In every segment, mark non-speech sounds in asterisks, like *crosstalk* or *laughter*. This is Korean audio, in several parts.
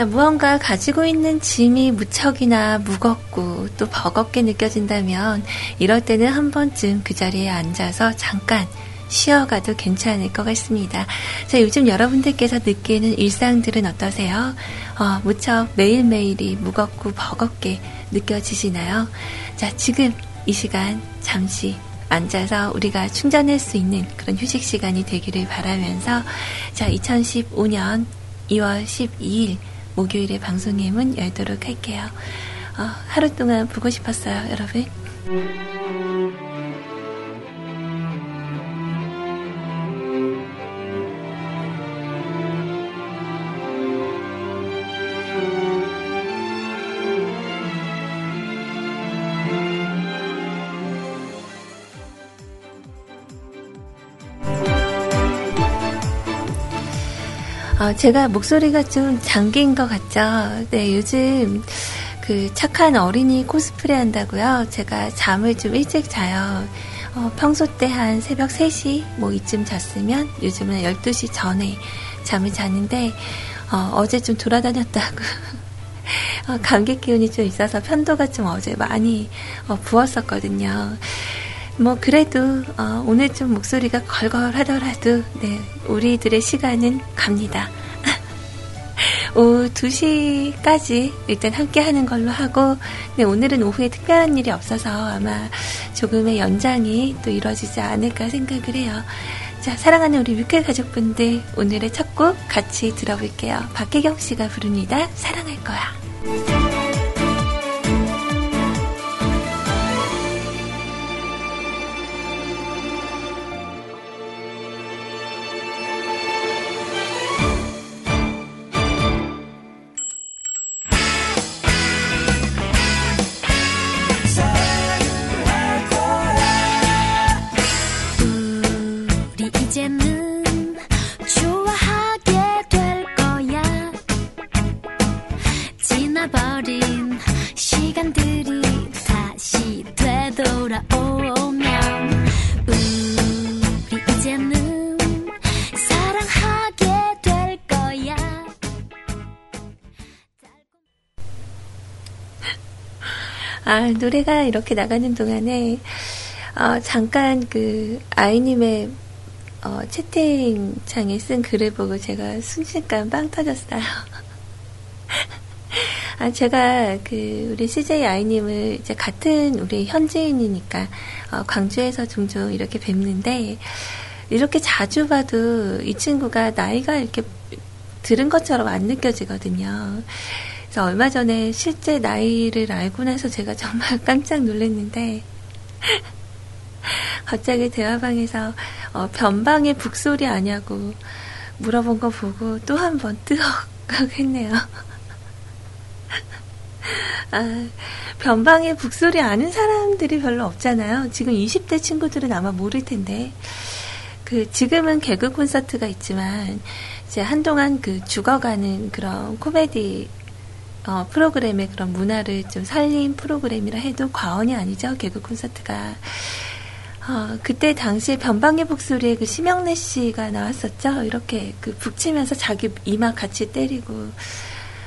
자, 무언가 가지고 있는 짐이 무척이나 무겁고 또 버겁게 느껴진다면 이럴 때는 한 번쯤 그 자리에 앉아서 잠깐 쉬어가도 괜찮을 것 같습니다. 자, 요즘 여러분들께서 느끼는 일상들은 어떠세요? 어, 무척 매일매일이 무겁고 버겁게 느껴지시나요? 자, 지금 이 시간 잠시 앉아서 우리가 충전할 수 있는 그런 휴식 시간이 되기를 바라면서 자, 2015년 2월 12일 목요일에 방송의 문 열도록 할게요. 어, 하루 동안 보고 싶었어요, 여러분. 어, 제가 목소리가 좀 잠긴 것 같죠? 네, 요즘 그 착한 어린이 코스프레 한다고요. 제가 잠을 좀 일찍 자요. 어, 평소 때 한 새벽 3시 뭐 이쯤 잤으면 요즘은 12시 전에 잠을 자는데 어, 제좀 돌아다녔다고 *laughs* 어, 감기 기운이 좀 있어서 편도가 좀 어제 많이 어, 부었었거든요. 뭐 그래도 어, 오늘 좀 목소리가 걸걸하더라도 네, 우리들의 시간은 갑니다. *laughs* 오후 2시까지 일단 함께 하는 걸로 하고 네, 오늘은 오후에 특별한 일이 없어서 아마 조금의 연장이 또 이루어지지 않을까 생각을 해요. 자, 사랑하는 우리 뮤클 가족분들 오늘의 첫 곡 같이 들어볼게요. 박혜경 씨가 부릅니다. 사랑할 거야. 아, 노래가 이렇게 나가는 동안에, 어, 잠깐 그, 아이님의, 어, 채팅창에 쓴 글을 보고 제가 순식간 빵 터졌어요. *laughs* 아, 제가 그, 우리 CJ 아이님을 이제 같은 우리 현지인이니까, 어, 광주에서 종종 이렇게 뵙는데, 이렇게 자주 봐도 이 친구가 나이가 이렇게 들은 것처럼 안 느껴지거든요. 그래서 얼마 전에 실제 나이를 알고 나서 제가 정말 *laughs* 깜짝 놀랐는데, *laughs* 갑자기 대화방에서 어, 변방의 북소리 아냐고 물어본 거 보고 또 한 번 *laughs* 뜨억 했네요. 아, 변방의 북소리 아는 사람들이 별로 없잖아요. 지금 20대 친구들은 아마 모를 텐데. 그, 지금은 개그 콘서트가 있지만, 이제 한동안 그 죽어가는 그런 코미디 어, 프로그램의 그런 문화를 좀 살린 프로그램이라 해도 과언이 아니죠. 개그 콘서트가. 어, 그때 당시에 변방의 북소리에 그 심영래 씨가 나왔었죠. 이렇게 그 북치면서 자기 이마 같이 때리고,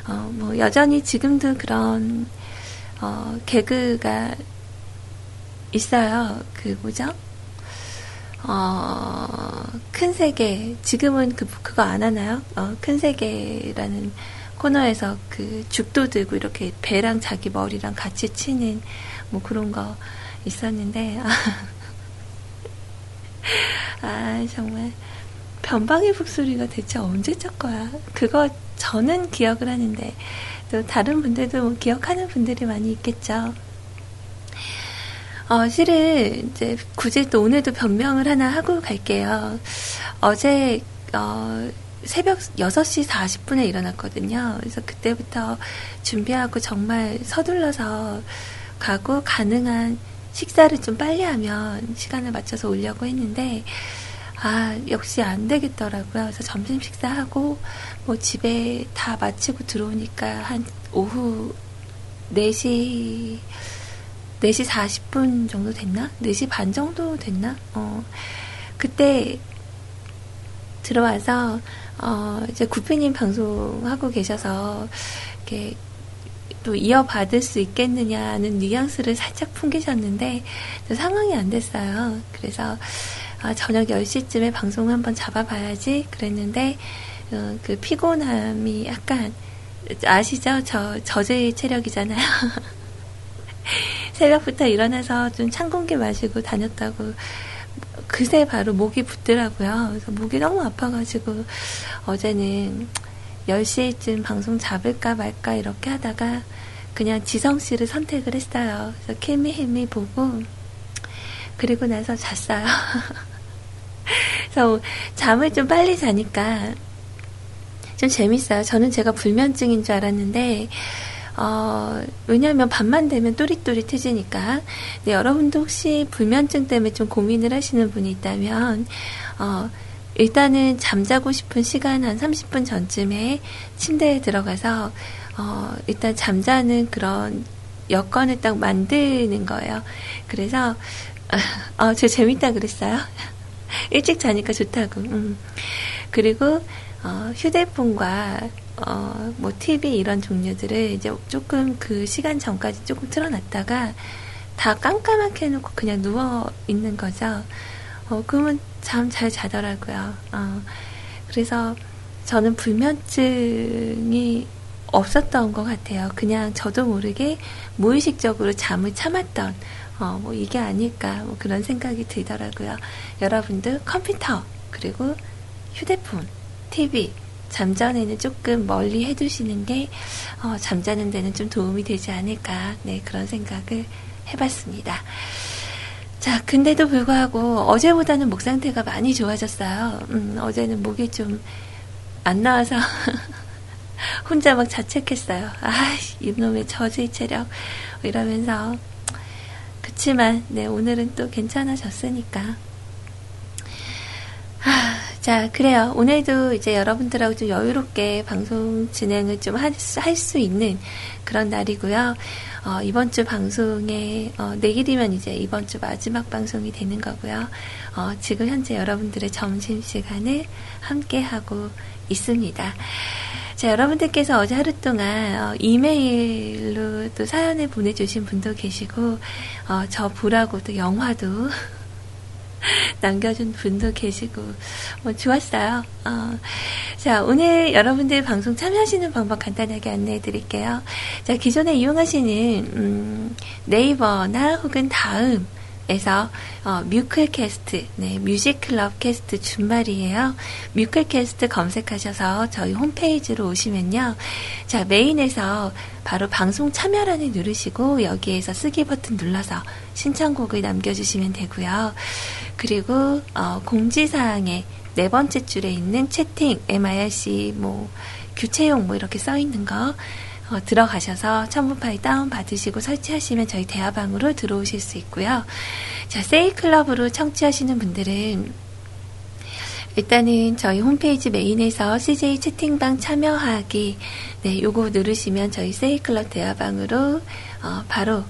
어, 뭐, 여전히 지금도 그런, 어, 개그가 있어요. 그, 뭐죠? 어, 큰 세계. 지금은 그, 그거 안 하나요? 어, 큰 세계라는 코너에서 그 죽도 들고 이렇게 배랑 자기 머리랑 같이 치는 뭐 그런 거 있었는데 아, *laughs* 아 정말 변방의 북소리가 대체 언제 적 거야? 그거 저는 기억을 하는데 또 다른 분들도 뭐 기억하는 분들이 많이 있겠죠. 어, 실은 이제 굳이 또 오늘도 변명을 하나 하고 갈게요. 어제 어, 새벽 6시 40분에 일어났거든요. 그래서 그때부터 준비하고 정말 서둘러서 가고 가능한 식사를 좀 빨리 하면 시간을 맞춰서 오려고 했는데, 아, 역시 안 되겠더라고요. 그래서 점심 식사하고, 뭐 집에 다 마치고 들어오니까 한 오후 4시, 4시 40분 정도 됐나? 4시 반 정도 됐나? 어, 그때 들어와서, 어, 이제 구피님 방송하고 계셔서, 이렇게 또 이어받을 수 있겠느냐는 뉘앙스를 살짝 풍기셨는데, 상황이 안 됐어요. 그래서, 아, 저녁 10시쯤에 방송 한번 잡아봐야지 그랬는데, 어, 그 피곤함이 약간, 아시죠? 저, 저질 체력이잖아요. *laughs* 새벽부터 일어나서 좀 찬 공기 마시고 다녔다고 그새 바로 목이 붙더라고요. 그래서 목이 너무 아파가지고 어제는 10시쯤 방송 잡을까 말까 이렇게 하다가 그냥 지성 씨를 선택을 했어요. 그래서 케미헤미 보고 그리고 나서 잤어요. *laughs* 그래서 잠을 좀 빨리 자니까 좀 재밌어요. 저는 제가 불면증인 줄 알았는데 어, 왜냐하면 밤만 되면 또릿또릿해지니까. 네, 여러분도 혹시 불면증 때문에 좀 고민을 하시는 분이 있다면, 어, 일단은 잠자고 싶은 시간 한 30분 전쯤에 침대에 들어가서, 어, 일단 잠자는 그런 여건을 딱 만드는 거예요. 그래서, *laughs* 어, 저 재밌다 그랬어요. *laughs* 일찍 자니까 좋다고. 음. 그리고, 어, 휴대폰과 어, 뭐 TV 이런 종류들을 이제 조금 그 시간 전까지 조금 틀어놨다가 다 깜깜하게 해놓고 그냥 누워 있는 거죠. 어, 그러면 잠 잘 자더라고요. 어, 그래서 저는 불면증이 없었던 것 같아요. 그냥 저도 모르게 무의식적으로 잠을 참았던, 어, 뭐 이게 아닐까, 뭐 그런 생각이 들더라고요. 여러분들 컴퓨터, 그리고 휴대폰, TV, 잠전에는 조금 멀리 해두시는 게 어, 잠자는 데는 좀 도움이 되지 않을까 네 그런 생각을 해봤습니다. 자 근데도 불구하고 어제보다는 목 상태가 많이 좋아졌어요. 음, 어제는 목이 좀 안 나와서 *laughs* 혼자 막 자책했어요. 아 이놈의 저주의 체력 이러면서 그치만 네 오늘은 또 괜찮아졌으니까 자, 그래요. 오늘도 이제 여러분들하고 좀 여유롭게 방송 진행을 좀할수 있는 그런 날이고요. 어, 이번 주 방송에, 어, 내일이면 이제 이번 주 마지막 방송이 되는 거고요. 어, 지금 현재 여러분들의 점심시간을 함께하고 있습니다. 자, 여러분들께서 어제 하루 동안 어, 이메일로 또 사연을 보내주신 분도 계시고, 어, 저 보라고 또 영화도 *laughs* 남겨준 분도 계시고, 뭐, 좋았어요. 어. 자, 오늘 여러분들 방송 참여하시는 방법 간단하게 안내해 드릴게요. 자, 기존에 이용하시는, 음, 네이버나 혹은 다음, 에서 어, 뮤클캐스트, 네, 뮤직클럽 캐스트 준말이에요. 뮤클캐스트 검색하셔서 저희 홈페이지로 오시면요. 자, 메인에서 바로 방송 참여란을 누르시고 여기에서 쓰기 버튼 눌러서 신청곡을 남겨주시면 되고요. 그리고 어, 공지사항에 네 번째 줄에 있는 채팅, MIRC, 뭐 규체용 뭐 이렇게 써 있는 거 어, 들어가셔서 첨부 파일 다운 받으시고 설치하시면 저희 대화방으로 들어오실 수 있고요. 자, 세이클럽으로 청취하시는 분들은 일단은 저희 홈페이지 메인에서 CJ 채팅방 참여하기 네, 요거 누르시면 저희 세이클럽 대화방으로 어, 바로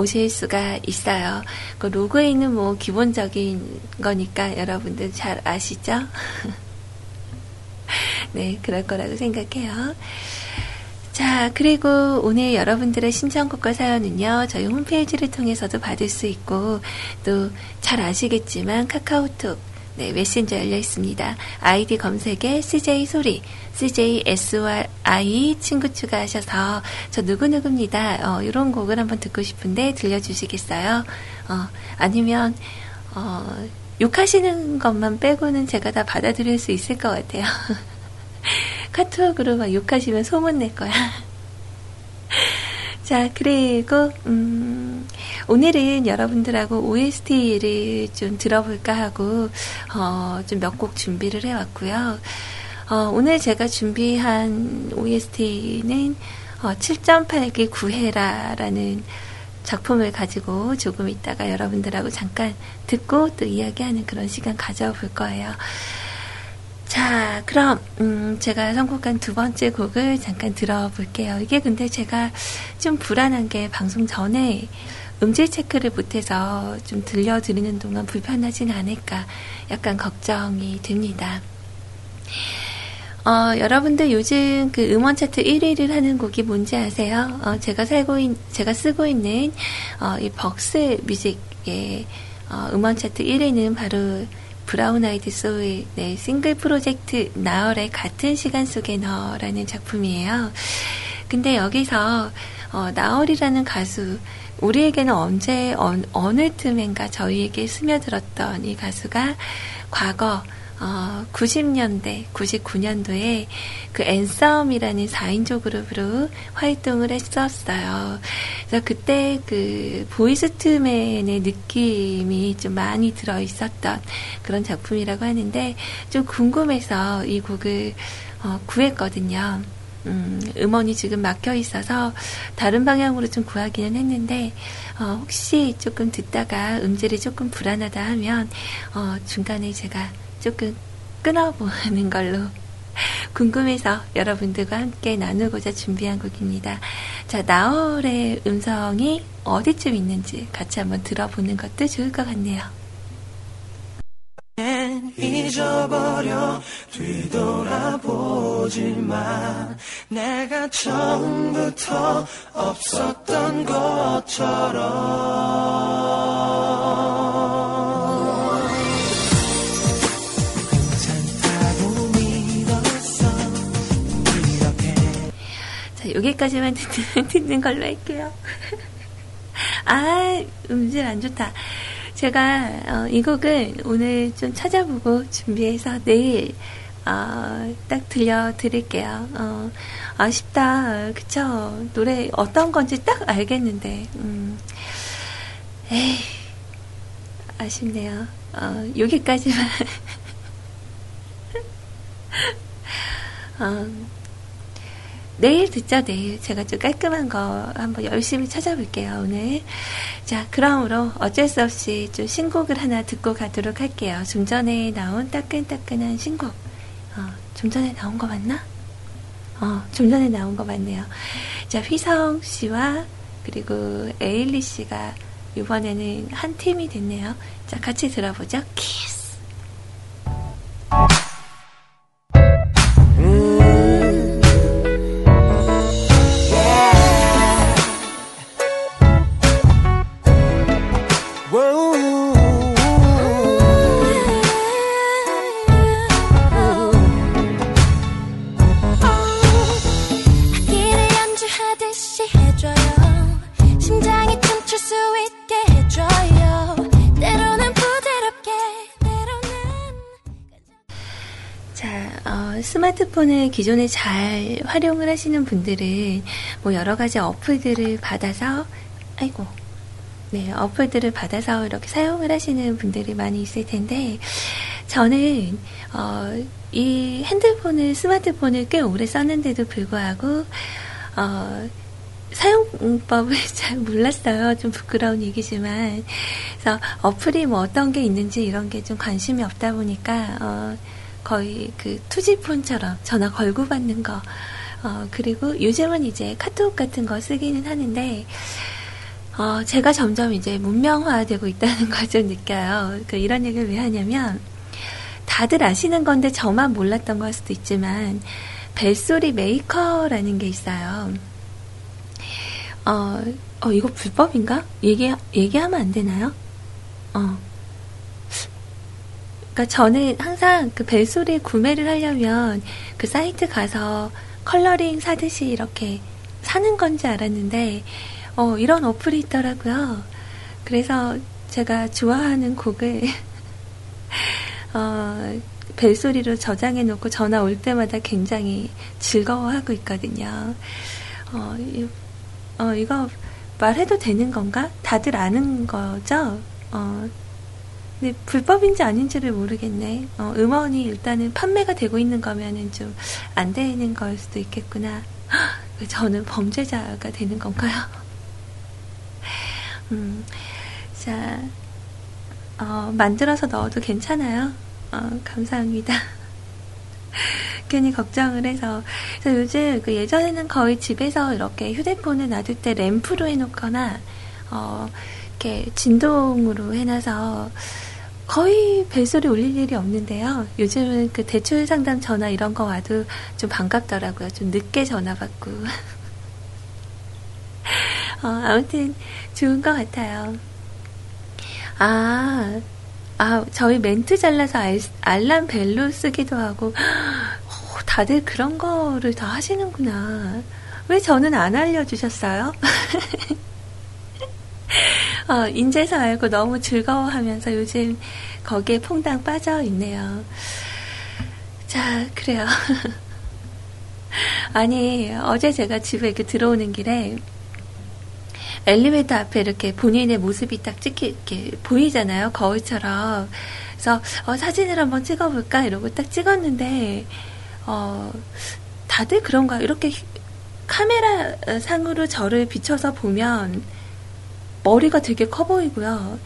오실 수가 있어요. 그 로그인은 뭐 기본적인 거니까 여러분들 잘 아시죠? *laughs* 네, 그럴 거라고 생각해요. 자, 그리고 오늘 여러분들의 신청곡과 사연은요, 저희 홈페이지를 통해서도 받을 수 있고, 또 잘 아시겠지만 카카오톡, 네, 메신저 열려 있습니다. 아이디 검색에 CJ 소리, CJ SY 친구 추가하셔서 저 누구누구입니다. 어, 이런 곡을 한번 듣고 싶은데 들려주시겠어요? 어, 아니면, 어, 욕하시는 것만 빼고는 제가 다 받아들일 수 있을 것 같아요. *laughs* 카톡으로 막 욕하시면 소문 낼 거야. *laughs* 자, 그리고, 음, 오늘은 여러분들하고 OST를 좀 들어볼까 하고, 어, 좀 몇 곡 준비를 해왔고요. 어, 오늘 제가 준비한 OST는 어, 7.8기 구해라라는 작품을 가지고 조금 있다가 여러분들하고 잠깐 듣고 또 이야기하는 그런 시간 가져볼 거예요. 자, 그럼, 음, 제가 선곡한 두 번째 곡을 잠깐 들어볼게요. 이게 근데 제가 좀 불안한 게 방송 전에 음질 체크를 못해서 좀 들려드리는 동안 불편하진 않을까 약간 걱정이 됩니다. 어, 여러분들 요즘 그 음원 차트 1위를 하는 곡이 뭔지 아세요? 어, 제가 살고 있, 제가 쓰고 있는, 어, 이 벅스 뮤직의, 어, 음원 차트 1위는 바로 브라운 아이드 소울, 네, 싱글 프로젝트 나얼의 같은 시간 속에 너라는 작품이에요. 근데 여기서, 어, 나얼이라는 가수, 우리에게는 언제, 어, 어느 틈엔가 저희에게 스며들었던 이 가수가 과거, 어, 90년대, 99년도에 그 앤썸이라는 4인조 그룹으로 활동을 했었어요. 그래서 그때 그 보이스투맨의 느낌이 좀 많이 들어 있었던 그런 작품이라고 하는데 좀 궁금해서 이 곡을 어, 구했거든요. 음, 음원이 지금 막혀 있어서 다른 방향으로 좀 구하기는 했는데 어, 혹시 조금 듣다가 음질이 조금 불안하다 하면 어, 중간에 제가 조금 끊어보는 *laughs* 걸로 궁금해서 여러분들과 함께 나누고자 준비한 곡입니다. 자, 나월의 음성이 어디쯤 있는지 같이 한번 들어보는 것도 좋을 것 같네요. 잊어버려 뒤돌아보지만 내가 처음부터 없었던 것처럼 여기까지만 듣는, *laughs* 듣는 걸로 할게요. *laughs* 아, 음질 안 좋다. 제가 어, 이 곡을 오늘 좀 찾아보고 준비해서 내일 어, 딱 들려드릴게요. 어, 아쉽다. 그쵸? 노래 어떤 건지 딱 알겠는데. 음. 에이, 아쉽네요. 어, 여기까지만. *laughs* 어, 내일 듣죠, 내일. 제가 좀 깔끔한 거 한번 열심히 찾아볼게요, 오늘. 자, 그러므로 어쩔 수 없이 좀 신곡을 하나 듣고 가도록 할게요. 좀 전에 나온 따끈따끈한 신곡. 어, 좀 전에 나온 거 맞나? 어, 좀 전에 나온 거 맞네요. 자, 휘성 씨와 그리고 에일리 씨가 이번에는 한 팀이 됐네요. 자, 같이 들어보죠. 키스. 스마트폰을 기존에 잘 활용을 하시는 분들은 뭐 여러 가지 어플들을 받아서 아이고 네 어플들을 받아서 이렇게 사용을 하시는 분들이 많이 있을 텐데 저는 어, 이 핸드폰을 스마트폰을 꽤 오래 썼는데도 불구하고 어, 사용법을 *laughs* 잘 몰랐어요. 좀 부끄러운 얘기지만. 그래서 어플이 뭐 어떤 게 있는지 이런 게 좀 관심이 없다 보니까, 어, 거의 그 2G폰처럼 전화 걸고 받는 거. 어, 그리고 요즘은 이제 카톡 같은 거 쓰기는 하는데, 어, 제가 점점 이제 문명화되고 있다는 *laughs* 걸 좀 느껴요. 그 이런 얘기를 왜 하냐면, 다들 아시는 건데 저만 몰랐던 걸 수도 있지만, 벨소리 메이커라는 게 있어요. 어, 어, 이거 불법인가? 얘기, 얘기하면 안 되나요? 어. 그러니까 저는 항상 그 벨소리 구매를 하려면 그 사이트 가서 컬러링 사듯이 이렇게 사는 건지 알았는데 어, 이런 어플이 있더라고요. 그래서 제가 좋아하는 곡을 *laughs* 어, 벨소리로 저장해 놓고 전화 올 때마다 굉장히 즐거워하고 있거든요. 어, 이, 어, 이거 말해도 되는 건가? 다들 아는 거죠? 어, 근데 불법인지 아닌지를 모르겠네. 어, 음원이 일단은 판매가 되고 있는 거면은 좀 안 되는 걸 수도 있겠구나. *gasps* 저는 범죄자가 되는 건가요? *laughs* 음, 자, 어, 만들어서 넣어도 괜찮아요. 어, 감사합니다. *laughs* 괜히 걱정을 해서. 그래서 요즘 그 예전에는 거의 집에서 이렇게 휴대폰을 놔둘 때 램프로 해놓거나, 어, 이렇게 진동으로 해놔서 거의 벨소리 울릴 일이 없는데요. 요즘은 그 대출 상담 전화 이런 거 와도 좀 반갑더라고요. 좀 늦게 전화 받고. *laughs* 어, 아무튼 좋은 것 같아요. 아, 아, 저희 멘트 잘라서 알, 알람 벨로 쓰기도 하고, 오, *gasps* 다들 그런 거를 다 하시는구나. 왜 저는 안 알려주셨어요? *laughs* 어, 인제서 알고 너무 즐거워하면서 요즘 거기에 퐁당 빠져 있네요. 자, 그래요. *laughs* 아니, 어제 제가 집에 이렇게 들어오는 길에 엘리베이터 앞에 이렇게 본인의 모습이 딱 찍히, 이렇게 보이잖아요. 거울처럼. 그래서, 어, 사진을 한번 찍어볼까? 이러고 딱 찍었는데, 어, 다들 그런가? 이렇게 카메라 상으로 저를 비춰서 보면, 머리가 되게 커 보이고요.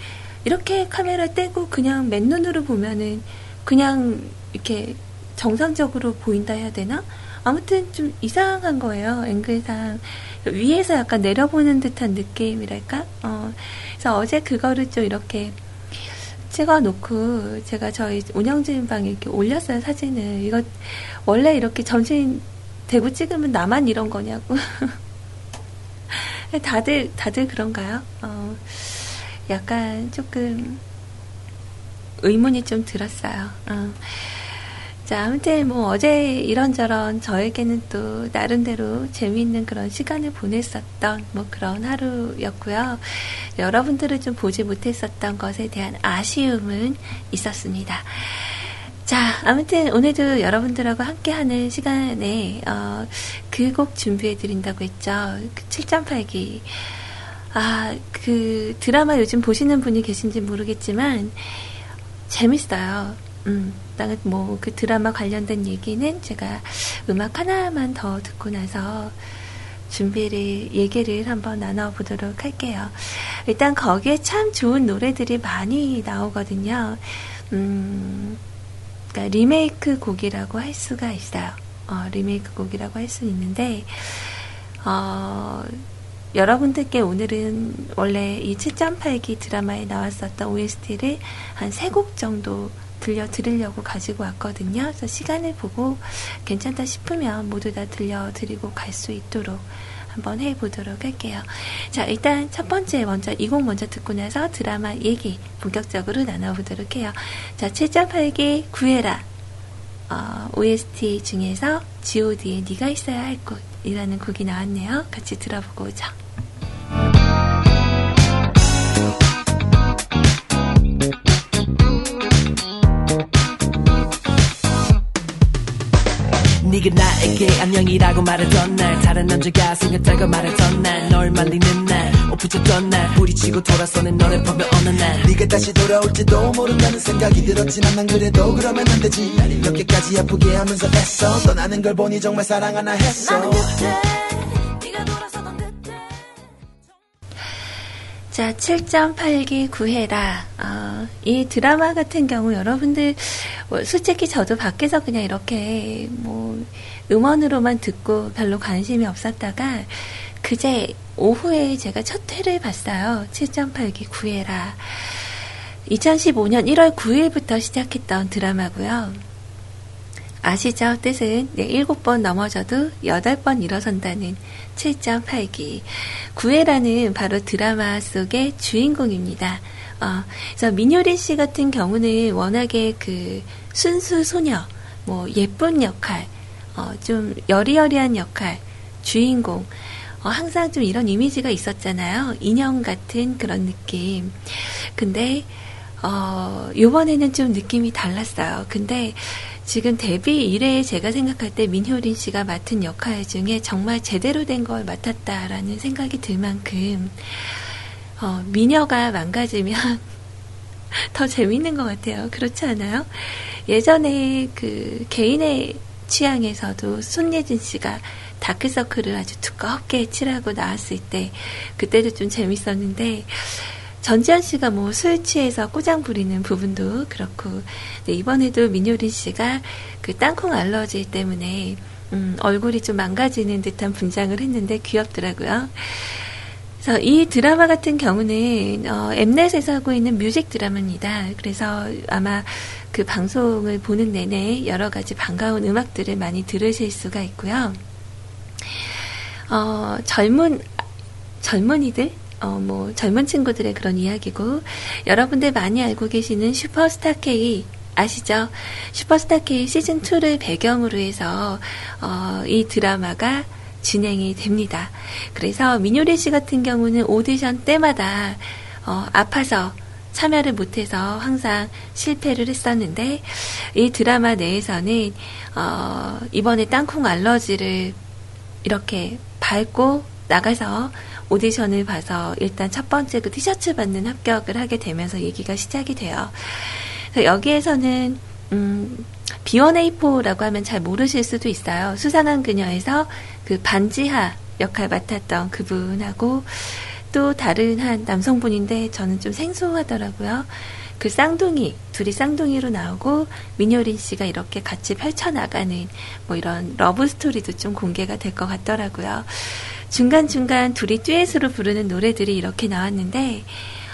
이렇게 카메라 떼고 그냥 맨눈으로 보면은 그냥 이렇게 정상적으로 보인다 해야 되나? 아무튼 좀 이상한 거예요. 앵글상. 위에서 약간 내려보는 듯한 느낌이랄까? 어, 그래서 어제 그거를 좀 이렇게 찍어 놓고 제가 저희 운영진 방에 이렇게 올렸어요, 사진을. 이거 원래 이렇게 전신 대고 찍으면 나만 이런 거냐고. *laughs* 다들, 다들 그런가요? 어, 약간 조금 의문이 좀 들었어요. 어. 자, 아무튼 뭐 어제 이런저런 저에게는 또 나름대로 재미있는 그런 시간을 보냈었던 뭐 그런 하루였고요. 여러분들을 좀 보지 못했었던 것에 대한 아쉬움은 있었습니다. 자, 아무튼 오늘도 여러분들하고 함께하는 시간에 어, 그 곡 준비해 드린다고 했죠. 그 7.8기. 아, 그 드라마 요즘 보시는 분이 계신지 모르겠지만 재밌어요. 음, 뭐그 드라마 관련된 얘기는 제가 음악 하나만 더 듣고 나서 준비를 얘기를 한번 나눠보도록 할게요. 일단 거기에 참 좋은 노래들이 많이 나오거든요. 음, 그러니까 리메이크 곡이라고 할 수가 있어요. 어, 리메이크 곡이라고 할 수 있는데 어, 여러분들께 오늘은 원래 이 7.8기 드라마에 나왔었던 OST를 한 세 곡 정도 들려드리려고 가지고 왔거든요. 그래서 시간을 보고 괜찮다 싶으면 모두 다 들려드리고 갈 수 있도록 한번 해보도록 할게요. 자, 일단 첫 번째 먼저 이 곡 먼저 듣고 나서 드라마 얘기 본격적으로 나눠보도록 해요. 자, 7.8기 구해라. 어, OST 중에서 god의 네가 있어야 할 곳이라는 곡이 나왔네요. 같이 들어보고 오죠. 네가 나에게 안녕이라고 말했던 날 다른 남자가 생겼다고 말했던 날 널 말리는 날 엎붙였던 날 부딪히고 돌아서는 너를 보며 어느 날 네가 다시 돌아올지도 모른다는 생각이 들었지만 난 그래도 그러면 안 되지. 날 이렇게까지 아프게 하면서 애써. 떠나는 걸 보니 정말 사랑 하나 했어 자, 7.8기 구해라. 어, 이 드라마 같은 경우 여러분들 뭐 솔직히 저도 밖에서 그냥 이렇게 뭐 음원으로만 듣고 별로 관심이 없었다가 그제 오후에 제가 첫 회를 봤어요. 7.8기 구해라. 2015년 1월 9일부터 시작했던 드라마고요. 아시죠? 뜻은 네, 7번 넘어져도 8번 일어선다는 7.8기. 구애라는 바로 드라마 속의 주인공입니다. 어, 그래서 민효린 씨 같은 경우는 워낙에 그 순수 소녀, 뭐 예쁜 역할, 어, 좀 여리여리한 역할, 주인공, 어, 항상 좀 이런 이미지가 있었잖아요. 인형 같은 그런 느낌. 근데, 어, 요번에는 좀 느낌이 달랐어요. 근데 지금 데뷔 이래 제가 생각할 때 민효린 씨가 맡은 역할 중에 정말 제대로 된 걸 맡았다라는 생각이 들 만큼, 어, 미녀가 망가지면 *laughs* 더 재밌는 것 같아요. 그렇지 않아요? 예전에 그 개인의 취향에서도 손예진 씨가 다크서클을 아주 두껍게 칠하고 나왔을 때 그때도 좀 재밌었는데 전지현 씨가 뭐 술 취해서 꼬장 부리는 부분도 그렇고 네, 이번에도 민효린 씨가 그 땅콩 알러지 때문에 음, 얼굴이 좀 망가지는 듯한 분장을 했는데 귀엽더라고요. 그래서 이 드라마 같은 경우는 어, 엠넷에서 하고 있는 뮤직 드라마입니다. 그래서 아마 그 방송을 보는 내내 여러 가지 반가운 음악들을 많이 들으실 수가 있고요. 어, 젊은 젊은이들 어, 뭐 젊은 친구들의 그런 이야기고 여러분들 많이 알고 계시는 슈퍼스타 K 아시죠? 슈퍼스타 K 시즌 2를 배경으로 해서 어, 이 드라마가 진행이 됩니다. 그래서 민효리 씨 같은 경우는 오디션 때마다 어, 아파서 참여를 못해서 항상 실패를 했었는데 이 드라마 내에서는 어, 이번에 땅콩 알러지를 이렇게 밟고 나가서 오디션을 봐서 일단 첫 번째 그 티셔츠 받는 합격을 하게 되면서 얘기가 시작이 돼요. 여기에서는 음, B1A4라고 하면 잘 모르실 수도 있어요. 수상한 그녀에서 그 반지하 역할 맡았던 그분하고 또 다른 한 남성분인데 저는 좀 생소하더라고요. 그 쌍둥이, 둘이 쌍둥이로 나오고 민효린 씨가 이렇게 같이 펼쳐나가는 뭐 이런 러브 스토리도 좀 공개가 될 것 같더라고요. 중간중간 둘이 듀엣으로 부르는 노래들이 이렇게 나왔는데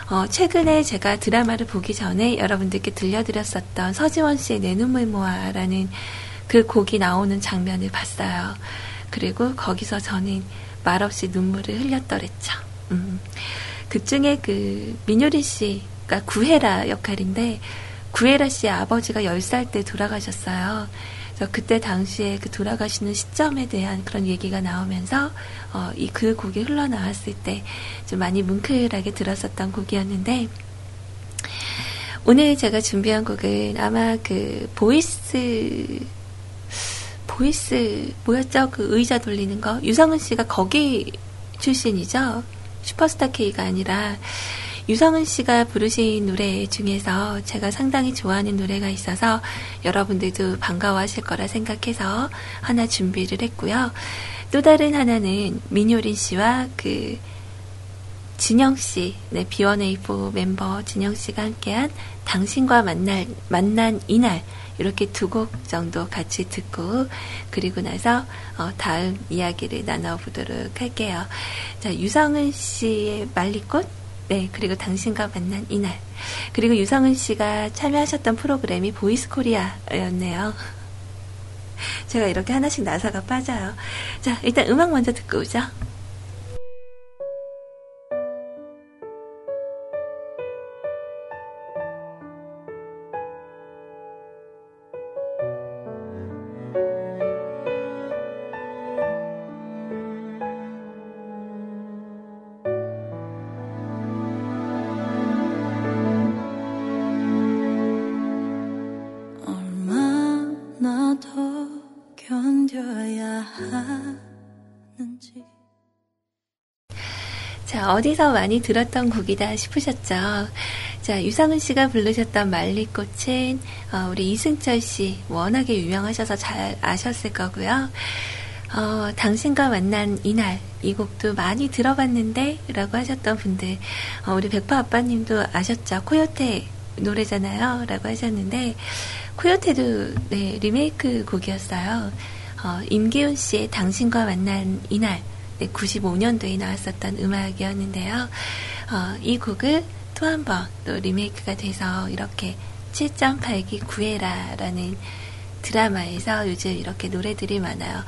어, 최근에 제가 드라마를 보기 전에 여러분들께 들려드렸었던 서지원 씨의 내 눈물 모아라는 그 곡이 나오는 장면을 봤어요. 그리고 거기서 저는 말없이 눈물을 흘렸더랬죠. 음. 그 중에 그 민효리 씨가 구혜라 역할인데 구혜라 씨의 아버지가 10살 때 돌아가셨어요. 그래서 그때 당시에 그 돌아가시는 시점에 대한 그런 얘기가 나오면서 어, 이 그 곡이 흘러나왔을 때 좀 많이 뭉클하게 들었었던 곡이었는데 오늘 제가 준비한 곡은 아마 그 보이스 보이스 뭐였죠? 그 의자 돌리는 거 유성은 씨가 거기 출신이죠. 슈퍼스타 K가 아니라 유성은 씨가 부르신 노래 중에서 제가 상당히 좋아하는 노래가 있어서 여러분들도 반가워하실 거라 생각해서 하나 준비를 했고요. 또 다른 하나는 민효린 씨와 그 진영 씨, 네, B1A4 멤버 진영 씨가 함께한 당신과 만날, 만난 이날, 이렇게 두 곡 정도 같이 듣고, 그리고 나서, 어, 다음 이야기를 나눠보도록 할게요. 자, 유성은 씨의 말리꽃, 네, 그리고 당신과 만난 이날. 그리고 유성은 씨가 참여하셨던 프로그램이 보이스 코리아였네요. 제가 이렇게 하나씩 나사가 빠져요. 자, 일단 음악 먼저 듣고 오죠. 어디서 많이 들었던 곡이다 싶으셨죠? 자, 유상은 씨가 부르셨던 말리꽃은 어, 우리 이승철 씨 워낙에 유명하셔서 잘 아셨을 거고요. 어, 당신과 만난 이날 이 곡도 많이 들어봤는데 라고 하셨던 분들 어, 우리 백파 아빠님도 아셨죠? 코요테 노래잖아요 라고 하셨는데 코요테도 네, 리메이크 곡이었어요. 어, 임기훈 씨의 당신과 만난 이날 95년도에 나왔었던 음악이었는데요. 어, 이 곡을 또 한 번 또 리메이크가 돼서 이렇게 7.8기 구해라라는 드라마에서 요즘 이렇게 노래들이 많아요.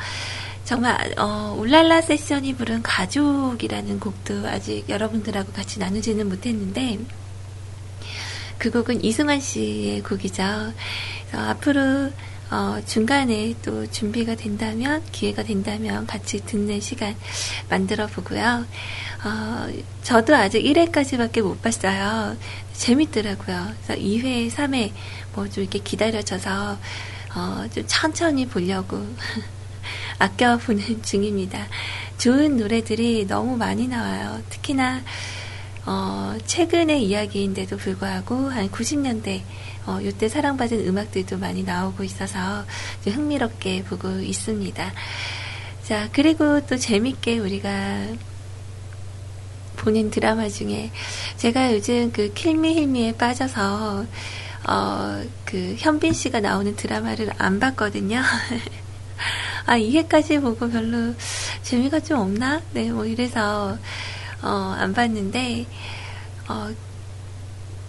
정말 어, 울랄라 세션이 부른 가족이라는 곡도 아직 여러분들하고 같이 나누지는 못했는데 그 곡은 이승환 씨의 곡이죠. 앞으로 어, 중간에 또 준비가 된다면, 기회가 된다면 같이 듣는 시간 만들어 보고요. 어, 저도 아직 1회까지밖에 못 봤어요. 재밌더라고요. 그래서 2회, 3회 뭐 좀 이렇게 기다려져서 어, 좀 천천히 보려고 *laughs* 아껴보는 중입니다. 좋은 노래들이 너무 많이 나와요. 특히나 어, 최근의 이야기인데도 불구하고 한 90년대 어, 이때 사랑받은 음악들도 많이 나오고 있어서 흥미롭게 보고 있습니다. 자, 그리고 또 재밌게 우리가 보는 드라마 중에 제가 요즘 그 킬미 힐미에 빠져서 어, 그 현빈 씨가 나오는 드라마를 안 봤거든요. *laughs* 아, 이해까지 보고 별로 재미가 좀 없나? 네, 뭐 이래서 어, 안 봤는데 어,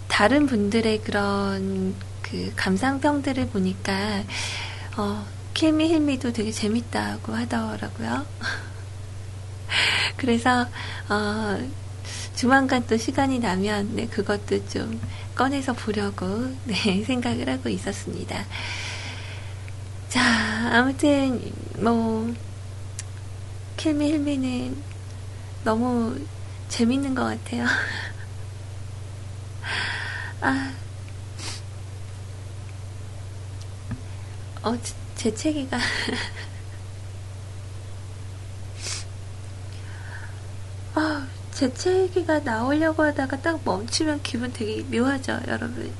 다른 분들의 그런 그 감상평들을 보니까 어, 킬미 힐미도 되게 재밌다고 하더라고요. *laughs* 그래서 어, 조만간 또 시간이 나면 네, 그것도 좀 꺼내서 보려고 네, *laughs* 생각을 하고 있었습니다. 자, 아무튼 뭐 킬미 힐미는 너무 재밌는 것 같아요. *laughs* 아, 어, 재채기가 아, 재채기가 나오려고 하다가 딱 멈추면 기분 되게 묘하죠, 여러분.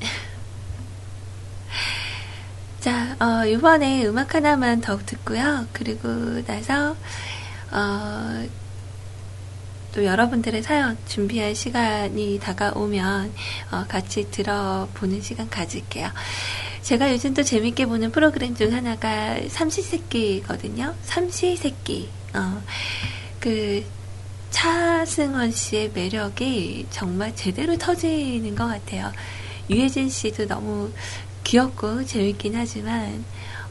*laughs* 자, 어, 이번에 음악 하나만 더 듣고요. 그리고 나서, 어, 또 여러분들의 사연 준비할 시간이 다가오면, 어, 같이 들어보는 시간 가질게요. 제가 요즘 또 재밌게 보는 프로그램 중 하나가 삼시세끼거든요. 삼시세끼. 어, 그, 차승원 씨의 매력이 정말 제대로 터지는 것 같아요. 유해진 씨도 너무 귀엽고 재밌긴 하지만,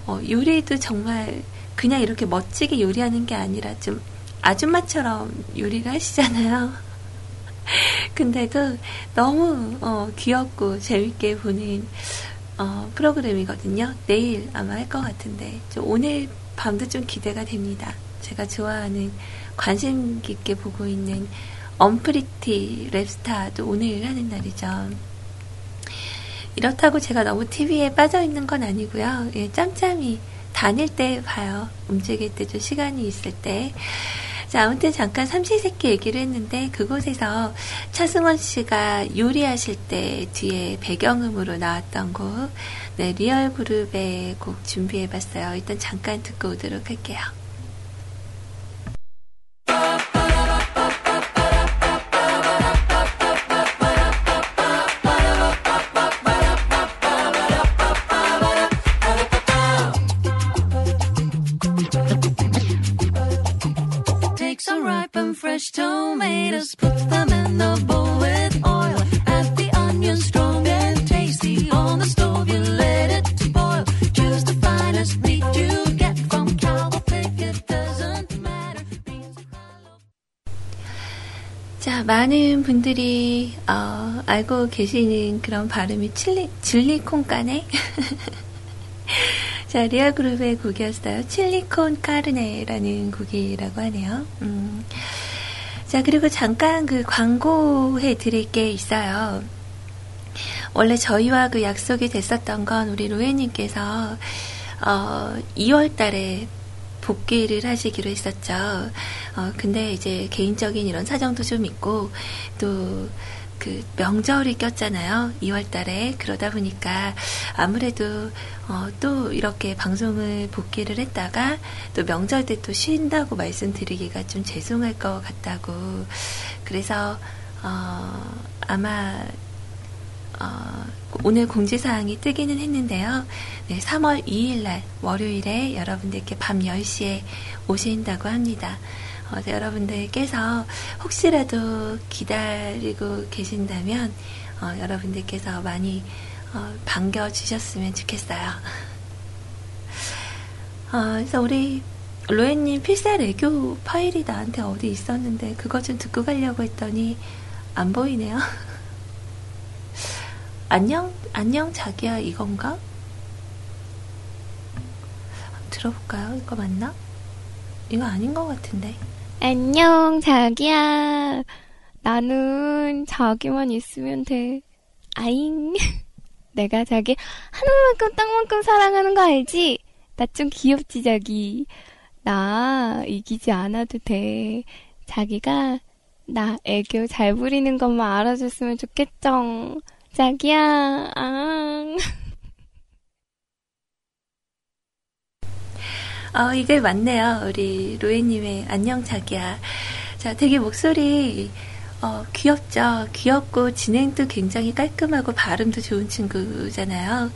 어, 요리도 정말 그냥 이렇게 멋지게 요리하는 게 아니라 좀 아줌마처럼 요리를 하시잖아요. 근데도 너무 어, 귀엽고 재밌게 보는 어, 프로그램이거든요. 내일 아마 할 것 같은데 오늘 밤도 좀 기대가 됩니다. 제가 좋아하는 관심 깊게 보고 있는 언프리티 랩스타도 오늘 하는 날이죠. 이렇다고 제가 너무 TV에 빠져 있는 건 아니고요. 예, 짬짬이 다닐 때 봐요. 움직일 때 좀 시간이 있을 때. 자, 아무튼 잠깐 삼시세끼 얘기를 했는데 그곳에서 차승원 씨가 요리하실 때 뒤에 배경음으로 나왔던 곡, 네, 리얼 그룹의 곡 준비해봤어요. 일단 잠깐 듣고 오도록 할게요. 자, 많은 분들이 어, 알고 계시는 그런 발음이 칠리, 질리콘 까네? *laughs* 자, 리아 그룹의 곡이었어요. 칠리콘 까르네라는 곡이라고 하네요. 음. 자, 그리고 잠깐 그 광고해 드릴 게 있어요. 원래 저희와 그 약속이 됐었던 건 우리 로에님께서 어, 2월 달에 복귀를 하시기로 했었죠. 어, 근데 이제 개인적인 이런 사정도 좀 있고, 또, 그 명절이 꼈잖아요. 2월 달에. 그러다 보니까 아무래도 어, 또 이렇게 방송을 복귀를 했다가 또 명절 때 또 쉰다고 말씀드리기가 좀 죄송할 것 같다고. 그래서 어, 아마 어, 오늘 공지사항이 뜨기는 했는데요. 네, 3월 2일 날 월요일에 여러분들께 밤 10시에 오신다고 합니다. 어, 네, 여러분들께서 혹시라도 기다리고 계신다면 어, 여러분들께서 많이 어, 반겨주셨으면 좋겠어요. 어, 그래서 우리 로엔님 필살 애교 파일이 나한테 어디 있었는데 그거 좀 듣고 가려고 했더니 안 보이네요. *laughs* 안녕 안녕 자기야 이건가? 들어볼까요? 이거 맞나? 이거 아닌 것 같은데. 안녕, 자기야. 나는 자기만 있으면 돼. 아잉. *laughs* 내가 자기 하늘만큼 땅만큼 사랑하는 거 알지? 나 좀 귀엽지, 자기. 나 이기지 않아도 돼. 자기가 나 애교 잘 부리는 것만 알아줬으면 좋겠죠. 자기야, 아. *laughs* 어, 이게 맞네요. 우리 로에님의 안녕 자기야. 자, 되게 목소리 어, 귀엽죠. 귀엽고 진행도 굉장히 깔끔하고 발음도 좋은 친구잖아요.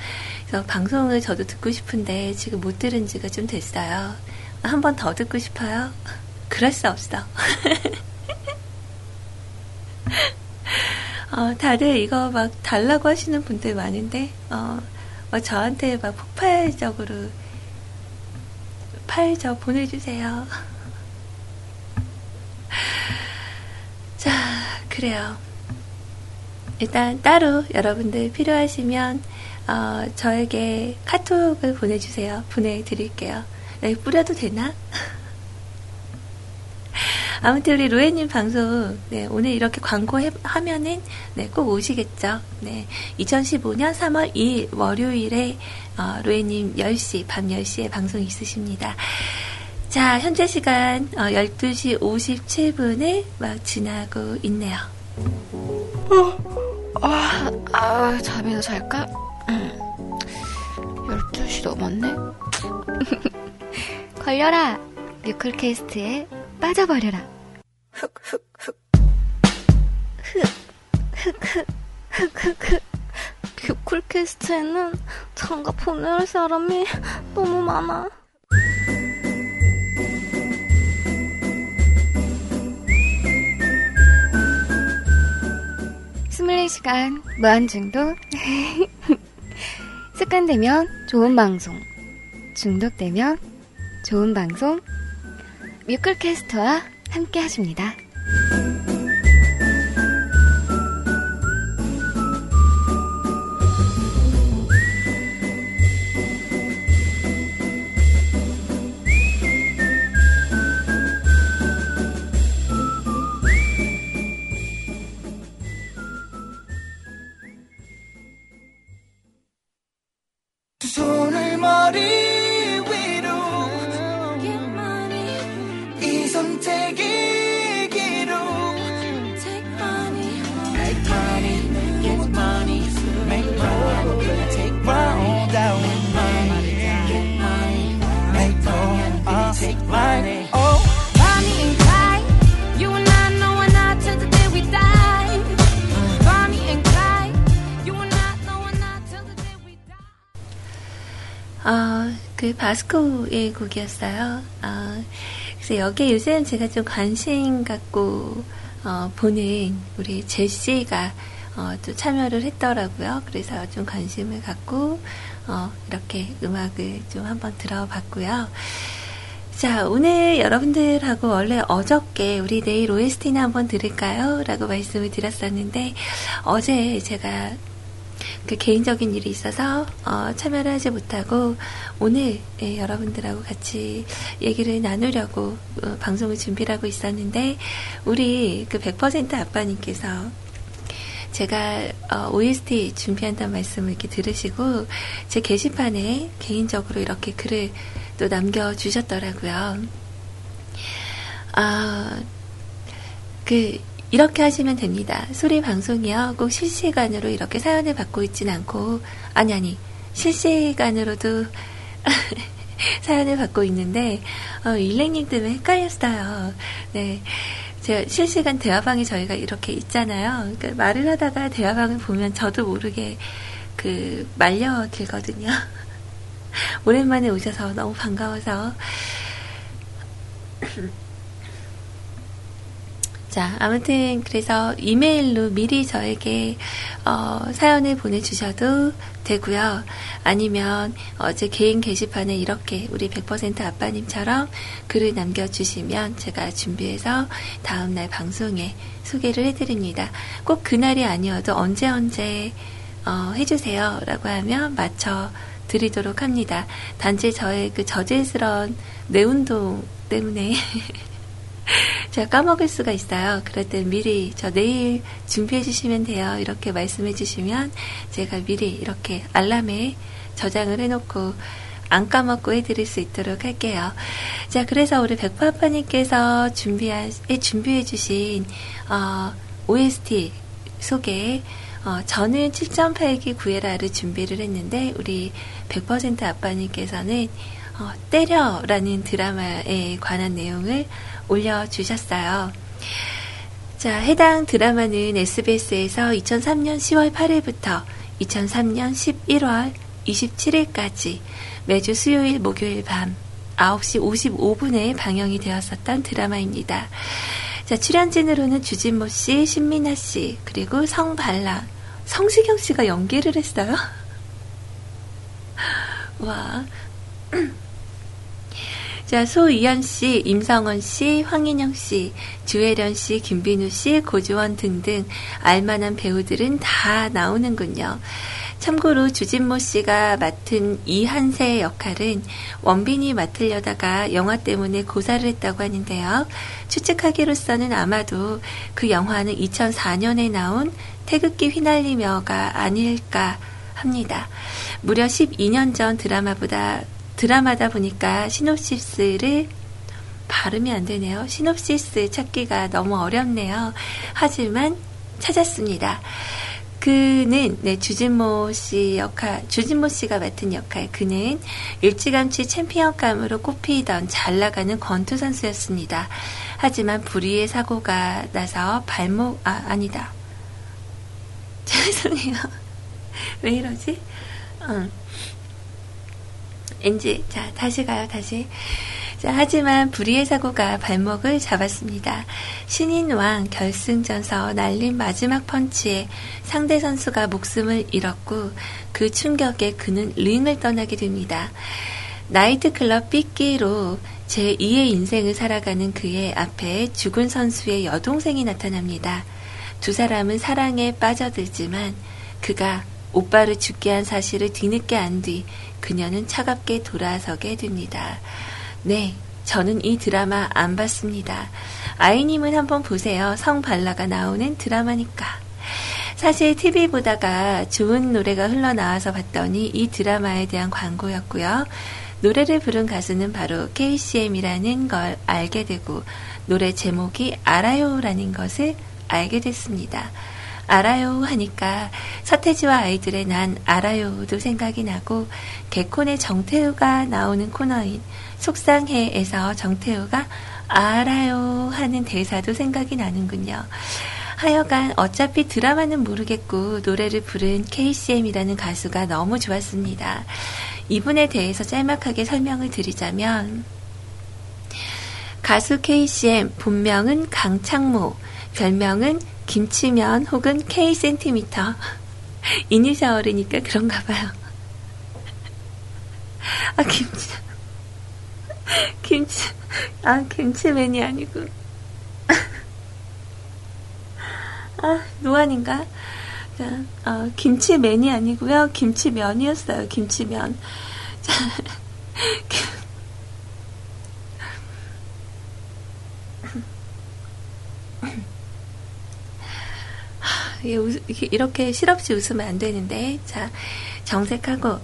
그래서 방송을 저도 듣고 싶은데 지금 못 들은 지가 좀 됐어요. 한 번 더 듣고 싶어요? 그럴 수 없어. *laughs* 어, 다들 이거 막 달라고 하시는 분들 많은데, 어, 어 저한테 막 폭발적으로 팔 저 보내주세요. 자, 그래요. 일단 따로 여러분들 필요하시면 어, 저에게 카톡을 보내주세요. 보내드릴게요. 여기 뿌려도 되나? 아무튼 우리 로에님 방송 네, 오늘 이렇게 광고하면은 네, 꼭 오시겠죠. 네, 2015년 3월 2일 월요일에 어, 로에님 10시 밤 10시에 방송 있으십니다. 자, 현재 시간 어, 12시 57분을 막 지나고 있네요. 어, 아, 아, 잠이나 잘까? 음, 12시 넘었네? *laughs* 걸려라! 뮤클캐스트에 빠져버려라. 뮤클캐스트에는 장갑 보낼 사람이 너무 많아. 24시간 무한중독. *laughs* 습관되면 좋은 방송. 중독되면 좋은 방송. 뮤클캐스트와 함께 하십니다. 바스코의 곡이었어요. 어, 그래서 여기에 요새는 제가 좀 관심 갖고 어, 보는 우리 제시가 어, 또 참여를 했더라고요. 그래서 좀 관심을 갖고 어, 이렇게 음악을 좀 한번 들어봤고요. 자, 오늘 여러분들하고 원래 어저께 우리 내일 OST나 한번 들을까요? 라고 말씀을 드렸었는데, 어제 제가 그 개인적인 일이 있어서 어, 참여를 하지 못하고 오늘 예, 여러분들하고 같이 얘기를 나누려고 어, 방송을 준비를 하고 있었는데 우리 그 100% 아빠님께서 제가 어, OST 준비한다는 말씀을 이렇게 들으시고 제 게시판에 개인적으로 이렇게 글을 또 남겨주셨더라고요. 아, 그 이렇게 하시면 됩니다. 소리 방송이요. 꼭 실시간으로 이렇게 사연을 받고 있진 않고, 아니, 아니, 실시간으로도 *laughs* 사연을 받고 있는데, 어, 일랭님 때문에 헷갈렸어요. 네. 제가 실시간 대화방에 저희가 이렇게 있잖아요. 그러니까 말을 하다가 대화방을 보면 저도 모르게 그 말려들거든요. *laughs* 오랜만에 오셔서 너무 반가워서. 자, 아무튼 그래서 이메일로 미리 저에게 어, 사연을 보내주셔도 되고요. 아니면 어제 개인 게시판에 이렇게 우리 100% 아빠님처럼 글을 남겨주시면 제가 준비해서 다음날 방송에 소개를 해드립니다. 꼭 그날이 아니어도 언제 언제 어, 해주세요 라고 하면 맞춰 드리도록 합니다. 단지 저의 그 저질스러운 내 운동 때문에 *laughs* *laughs* 제가 까먹을 수가 있어요. 그럴 때 미리 저 내일 준비해 주시면 돼요. 이렇게 말씀해 주시면 제가 미리 이렇게 알람에 저장을 해놓고 안 까먹고 해드릴 수 있도록 할게요. 자, 그래서 우리 백파파님께서 준비해, 준비해 주신, 어, OST 소개, 어, 저는 7.8기 구해라를 준비를 했는데, 우리 100% 아빠님께서는 어, 때려라는 드라마에 관한 내용을 올려주셨어요. 자, 해당 드라마는 SBS에서 2003년 10월 8일부터 2003년 11월 27일까지 매주 수요일, 목요일 밤 9시 55분에 방영이 되었었던 드라마입니다. 자, 출연진으로는 주진모 씨, 신민아 씨, 그리고 성발라, 성시경 씨가 연기를 했어요. *laughs* 와. 자, 소이연 씨, 임성원 씨, 황인영 씨, 주혜련 씨, 김빈우 씨, 고주원 등등 알만한 배우들은 다 나오는군요. 참고로 주진모 씨가 맡은 이한세의 역할은 원빈이 맡으려다가 영화 때문에 고사를 했다고 하는데요. 추측하기로서는 아마도 그 영화는 2004년에 나온 태극기 휘날리며가 아닐까 합니다. 무려 12년 전 드라마보다 드라마다 보니까 시놉시스를 발음이 안 되네요. 시놉시스 찾기가 너무 어렵네요. 하지만 찾았습니다. 그는 네, 주진모 씨 역할, 주진모 씨가 맡은 역할, 그는 일찌감치 챔피언감으로 꼽히던 잘 나가는 권투 선수였습니다. 하지만 불의의 사고가 나서 발목, 아, 아니다. *laughs* 죄송해요. 왜 이러지? 응. 엔지, 자, 다시 가요, 다시. 자, 하지만 불의의 사고가 발목을 잡았습니다. 신인왕 결승전서 날린 마지막 펀치에 상대 선수가 목숨을 잃었고 그 충격에 그는 링을 떠나게 됩니다. 나이트클럽 삐끼로 제2의 인생을 살아가는 그의 앞에 죽은 선수의 여동생이 나타납니다. 두 사람은 사랑에 빠져들지만 그가 오빠를 죽게 한 사실을 뒤늦게 안 뒤 그녀는 차갑게 돌아서게 됩니다. 네, 저는 이 드라마 안 봤습니다. 아이님은 한번 보세요. 성발라가 나오는 드라마니까. 사실 TV 보다가 좋은 노래가 흘러나와서 봤더니 이 드라마에 대한 광고였고요. 노래를 부른 가수는 바로 KCM이라는 걸 알게 되고 노래 제목이 알아요라는 것을 알게 됐습니다. 알아요 하니까 서태지와 아이들의 난 알아요도 생각이 나고 개콘의 정태우가 나오는 코너인 속상해에서 정태우가 알아요 하는 대사도 생각이 나는군요. 하여간 어차피 드라마는 모르겠고 노래를 부른 KCM이라는 가수가 너무 좋았습니다. 이분에 대해서 짤막하게 설명을 드리자면 가수 KCM 본명은 강창모, 별명은 김치면 혹은 K 센티미터. 이니셔얼이니까 그런가 봐요. 아, 김치. 김치. 아, 김치맨이 아니고. 아, 노안인가? 자, 어, 김치맨이 아니고요. 김치면이었어요. 김치면. 자, 이렇게 실없이 웃으면 안 되는데, 자, 정색하고,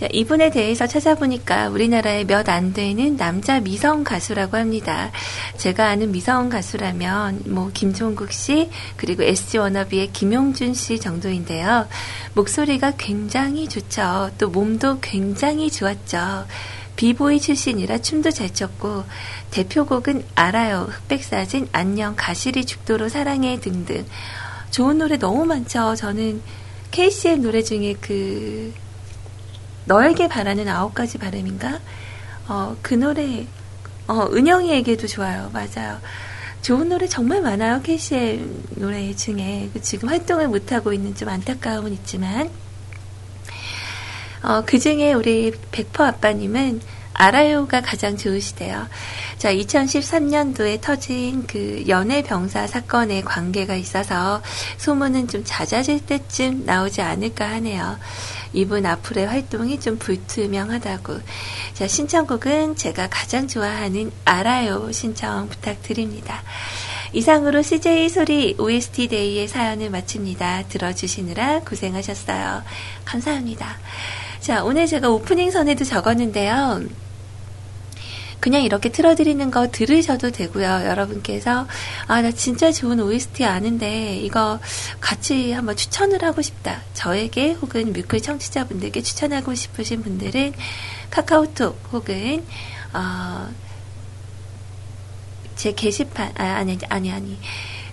자, 이분에 대해서 찾아보니까 우리나라에 몇 안 되는 남자 미성 가수라고 합니다. 제가 아는 미성 가수라면, 뭐, 김종국 씨, 그리고 SG 워너비의 김용준 씨 정도인데요. 목소리가 굉장히 좋죠. 또 몸도 굉장히 좋았죠. 비보이 출신이라 춤도 잘 췄고 대표곡은 알아요 흑백사진 안녕 가시리 죽도록 사랑해 등등 좋은 노래 너무 많죠. 저는 KCM 노래 중에 그 너에게 바라는 아홉 가지 바람인가? 어, 그 노래 어, 은영이에게도 좋아요. 맞아요. 좋은 노래 정말 많아요. KCM 노래 중에 그 지금 활동을 못하고 있는 좀 안타까움은 있지만 어, 그 중에 우리 백퍼 아빠님은 알아요가 가장 좋으시대요. 자, 2013년도에 터진 그 연애병사 사건에 관계가 있어서 소문은 좀 잦아질 때쯤 나오지 않을까 하네요. 이분 앞으로의 활동이 좀 불투명하다고. 자, 신청곡은 제가 가장 좋아하는 알아요 신청 부탁드립니다. 이상으로 CJ 소리 OST 데이의 사연을 마칩니다. 들어주시느라 고생하셨어요. 감사합니다. 자, 오늘 제가 오프닝 선에도 적었는데요. 그냥 이렇게 틀어드리는 거 들으셔도 되고요. 여러분께서 아 나 진짜 좋은 OST 아는데 이거 같이 한번 추천을 하고 싶다. 저에게 혹은 뮤클 청취자분들께 추천하고 싶으신 분들은 카카오톡 혹은 어, 제 게시판 아, 아니 아니 아니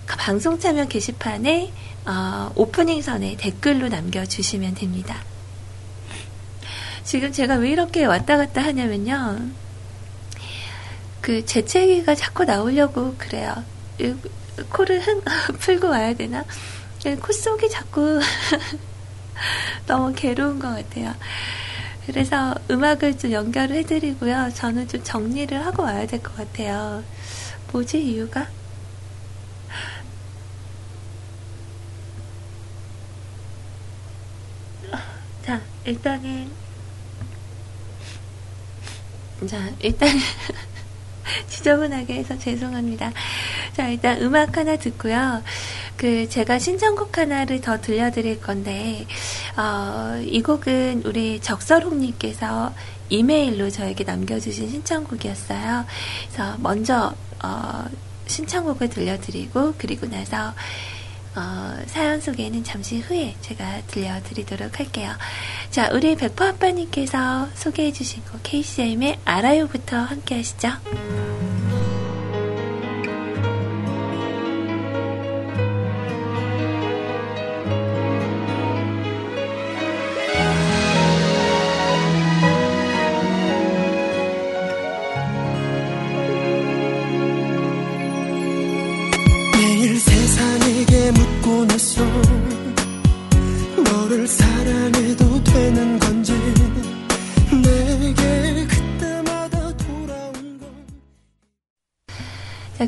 그 방송 참여 게시판에 어, 오프닝 선에 댓글로 남겨주시면 됩니다. 지금 제가 왜 이렇게 왔다 갔다 하냐면요. 그 재채기가 자꾸 나오려고 그래요. 코를 흥, *laughs* 풀고 와야 되나? 코 속이 자꾸 *laughs* 너무 괴로운 것 같아요. 그래서 음악을 좀 연결을 해드리고요. 저는 좀 정리를 하고 와야 될 것 같아요. 뭐지, 이유가? 자, 일단은, 자, 일단, *laughs* *laughs* 지저분하게 해서 죄송합니다. 자, 일단 음악 하나 듣고요. 그, 제가 신청곡 하나를 더 들려드릴 건데, 어, 이 곡은 우리 적설홍님께서 이메일로 저에게 남겨주신 신청곡이었어요. 그래서 먼저, 어, 신청곡을 들려드리고, 그리고 나서, 어, 사연 소개는 잠시 후에 제가 들려드리도록 할게요. 자, 우리 백퍼 아빠님께서 소개해주신 곡 KCM의 알아요부터 함께 하시죠.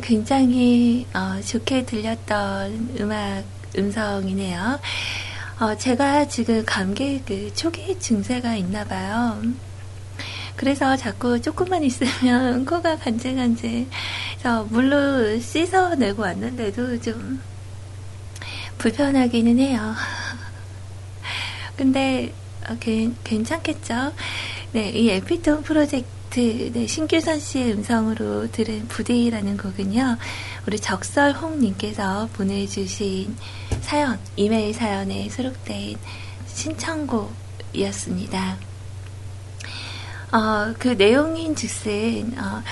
굉장히 어, 좋게 들렸던 음악 음성이네요. 어, 제가 지금 감기 그 초기 증세가 있나 봐요. 그래서 자꾸 조금만 있으면 *laughs* 코가 간질간질. 그래서 물로 씻어내고 왔는데도 좀 불편하기는 해요. *laughs* 근데 어, 괜찮겠죠? 네, 이 에피톤 프로젝트 네, 네, 신규선 씨의 음성으로 들은 부디라는 곡은요, 우리 적설홍님께서 보내주신 사연, 이메일 사연에 수록된 신청곡이었습니다. 어, 그 내용인 즉슨, 어,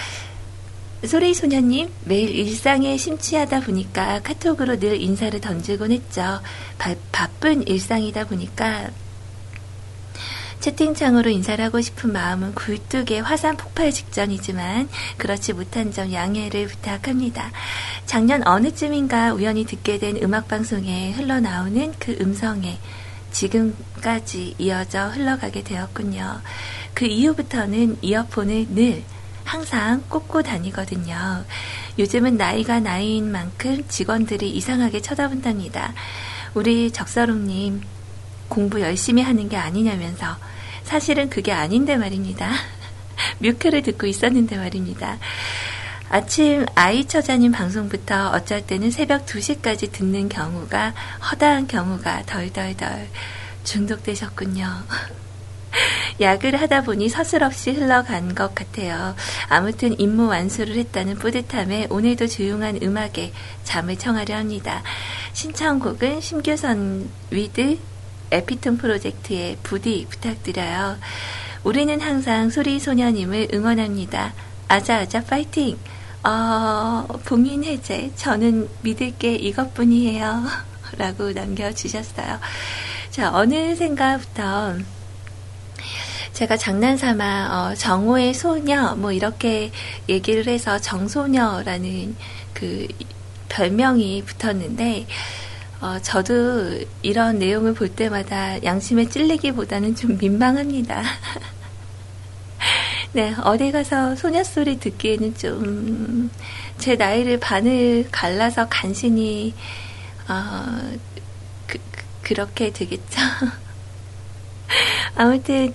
소리 소녀님, 매일 일상에 심취하다 보니까 카톡으로 늘 인사를 던지곤 했죠. 바, 바쁜 일상이다 보니까 채팅창으로 인사를 하고 싶은 마음은 굴뚝에 화산 폭발 직전이지만 그렇지 못한 점 양해를 부탁합니다. 작년 어느쯤인가 우연히 듣게 된 음악방송에 흘러나오는 그 음성에 지금까지 이어져 흘러가게 되었군요. 그 이후부터는 이어폰을 늘 항상 꽂고 다니거든요. 요즘은 나이가 나이인 만큼 직원들이 이상하게 쳐다본답니다. 우리 적서롱님 공부 열심히 하는 게 아니냐면서 사실은 그게 아닌데 말입니다. *laughs* 뮤클을 듣고 있었는데 말입니다. 아침 아이 처자님 방송부터 어쩔 때는 새벽 2시까지 듣는 경우가 허다한 경우가 덜덜덜 중독되셨군요. *laughs* 약을 하다 보니 서슬없이 흘러간 것 같아요. 아무튼 임무 완수를 했다는 뿌듯함에 오늘도 조용한 음악에 잠을 청하려 합니다. 신청곡은 심규선 with 에피톤 프로젝트의 부디 부탁드려요. 우리는 항상 소리 소녀님을 응원합니다. 아자아자 파이팅! 어, 봉인 해제. 저는 믿을 게 이것뿐이에요. *laughs* 라고 남겨주셨어요. 자, 어느생가부터 제가 장난삼아 어, 정오의 소녀 뭐 이렇게 얘기를 해서 정소녀라는 그 별명이 붙었는데 어, 저도 이런 내용을 볼 때마다 양심에 찔리기보다는 좀 민망합니다. *laughs* 네, 어디 가서 소녀 소리 듣기에는 좀 제 나이를 반을 갈라서 간신히 어, 그, 그렇게 되겠죠. *laughs* 아무튼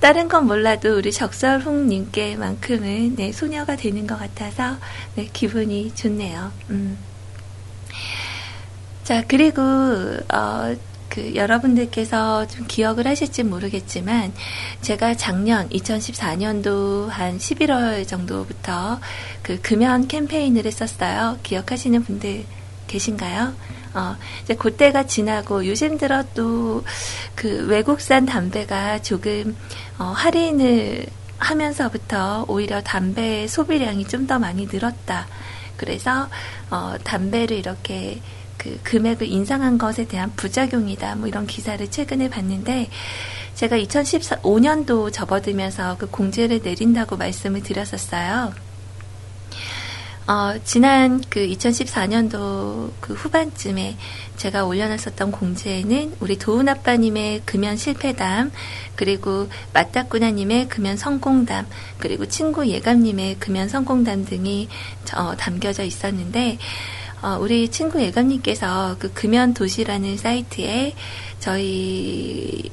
다른 건 몰라도 우리 적설홍님께만큼은 네, 소녀가 되는 것 같아서 네, 기분이 좋네요. 음. 자, 그리고, 어, 그 여러분들께서 좀 기억을 하실지 모르겠지만 제가 작년 2014년도 한 11월 정도부터 그 금연 캠페인을 했었어요. 기억하시는 분들 계신가요? 어, 이제 그때가 지나고 요즘 들어 또 그 외국산 담배가 조금 어, 할인을 하면서부터 오히려 담배 소비량이 좀 더 많이 늘었다. 그래서 어, 담배를 이렇게 그 금액을 인상한 것에 대한 부작용이다. 뭐 이런 기사를 최근에 봤는데 제가 2015년도 접어들면서 그 공제를 내린다고 말씀을 드렸었어요. 어, 지난 그 2014년도 그 후반쯤에 제가 올려놨었던 공지에는 우리 도훈 아빠님의 금연 실패담, 그리고 맞다꾸나님의 금연 성공담, 그리고 친구 예감님의 금연 성공담 등이 어, 담겨져 있었는데, 어, 우리 친구 예감님께서 그 금연 도시라는 사이트에 저희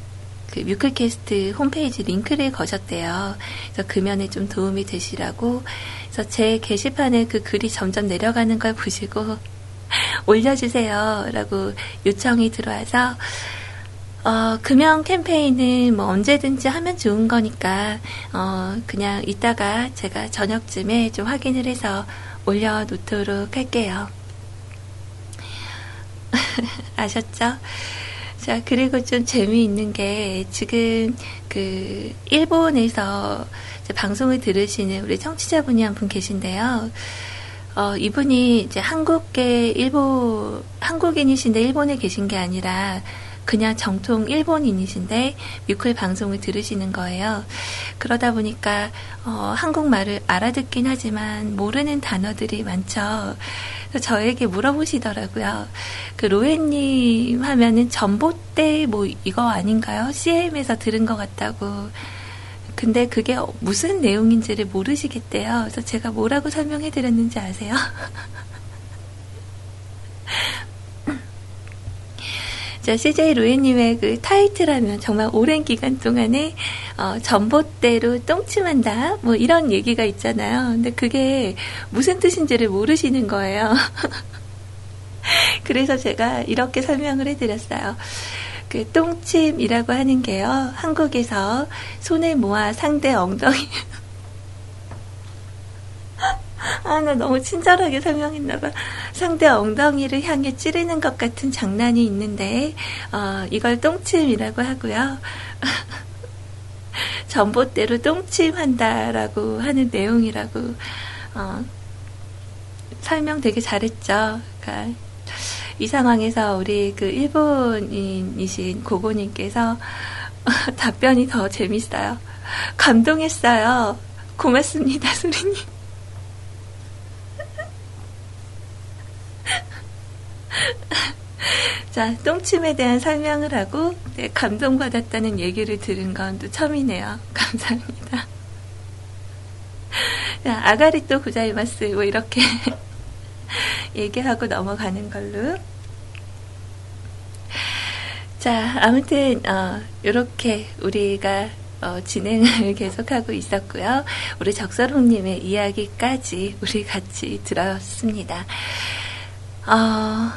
그 뮤클캐스트 홈페이지 링크를 거셨대요. 그래서 금연에 좀 도움이 되시라고. 그래서 제 게시판에 그 글이 점점 내려가는 걸 보시고 *laughs* 올려주세요. 라고 요청이 들어와서 어, 금연 캠페인은 뭐 언제든지 하면 좋은 거니까, 어, 그냥 이따가 제가 저녁쯤에 좀 확인을 해서 올려놓도록 할게요. *laughs* 아셨죠? 자, 그리고 좀 재미있는 게 지금 그 일본에서 방송을 들으시는 우리 청취자분이 한 분 계신데요. 어, 이분이 이제 한국계 일본, 한국인이신데 일본에 계신 게 아니라 그냥 정통 일본인이신데 뮤클 방송을 들으시는 거예요. 그러다 보니까 어, 한국말을 알아듣긴 하지만 모르는 단어들이 많죠. 저에게 물어보시더라고요. 그 로엔님 하면은 전봇대 뭐 이거 아닌가요? CM에서 들은 것 같다고. 근데 그게 무슨 내용인지를 모르시겠대요. 그래서 제가 뭐라고 설명해 드렸는지 아세요? *laughs* 자, CJ 로에님의 그 타이틀하면 정말 오랜 기간 동안에 어, 전봇대로 똥침한다 뭐 이런 얘기가 있잖아요. 근데 그게 무슨 뜻인지를 모르시는 거예요. *laughs* 그래서 제가 이렇게 설명을 해드렸어요. 그 똥침이라고 하는 게요. 한국에서 손을 모아 상대 엉덩이 아, 나 너무 친절하게 설명했나봐. 상대 엉덩이를 향해 찌르는 것 같은 장난이 있는데, 어, 이걸 똥침이라고 하고요. *laughs* 전봇대로 똥침한다라고 하는 내용이라고, 어, 설명 되게 잘했죠. 그러니까 이 상황에서 우리 그 일본인이신 고고님께서 *laughs* 답변이 더 재밌어요. 감동했어요. 고맙습니다, 소리님. *laughs* 자, 똥침에 대한 설명을 하고 네, 감동받았다는 얘기를 들은 건 또 처음이네요. *laughs* 감사합니다. 자, 아가리또 구자이마스 뭐 이렇게 *laughs* 얘기하고 넘어가는 걸로. 자, 아무튼 어, 이렇게 우리가 어, 진행을 계속하고 있었고요. 우리 적설홍님의 이야기까지 우리 같이 들었습니다. 어,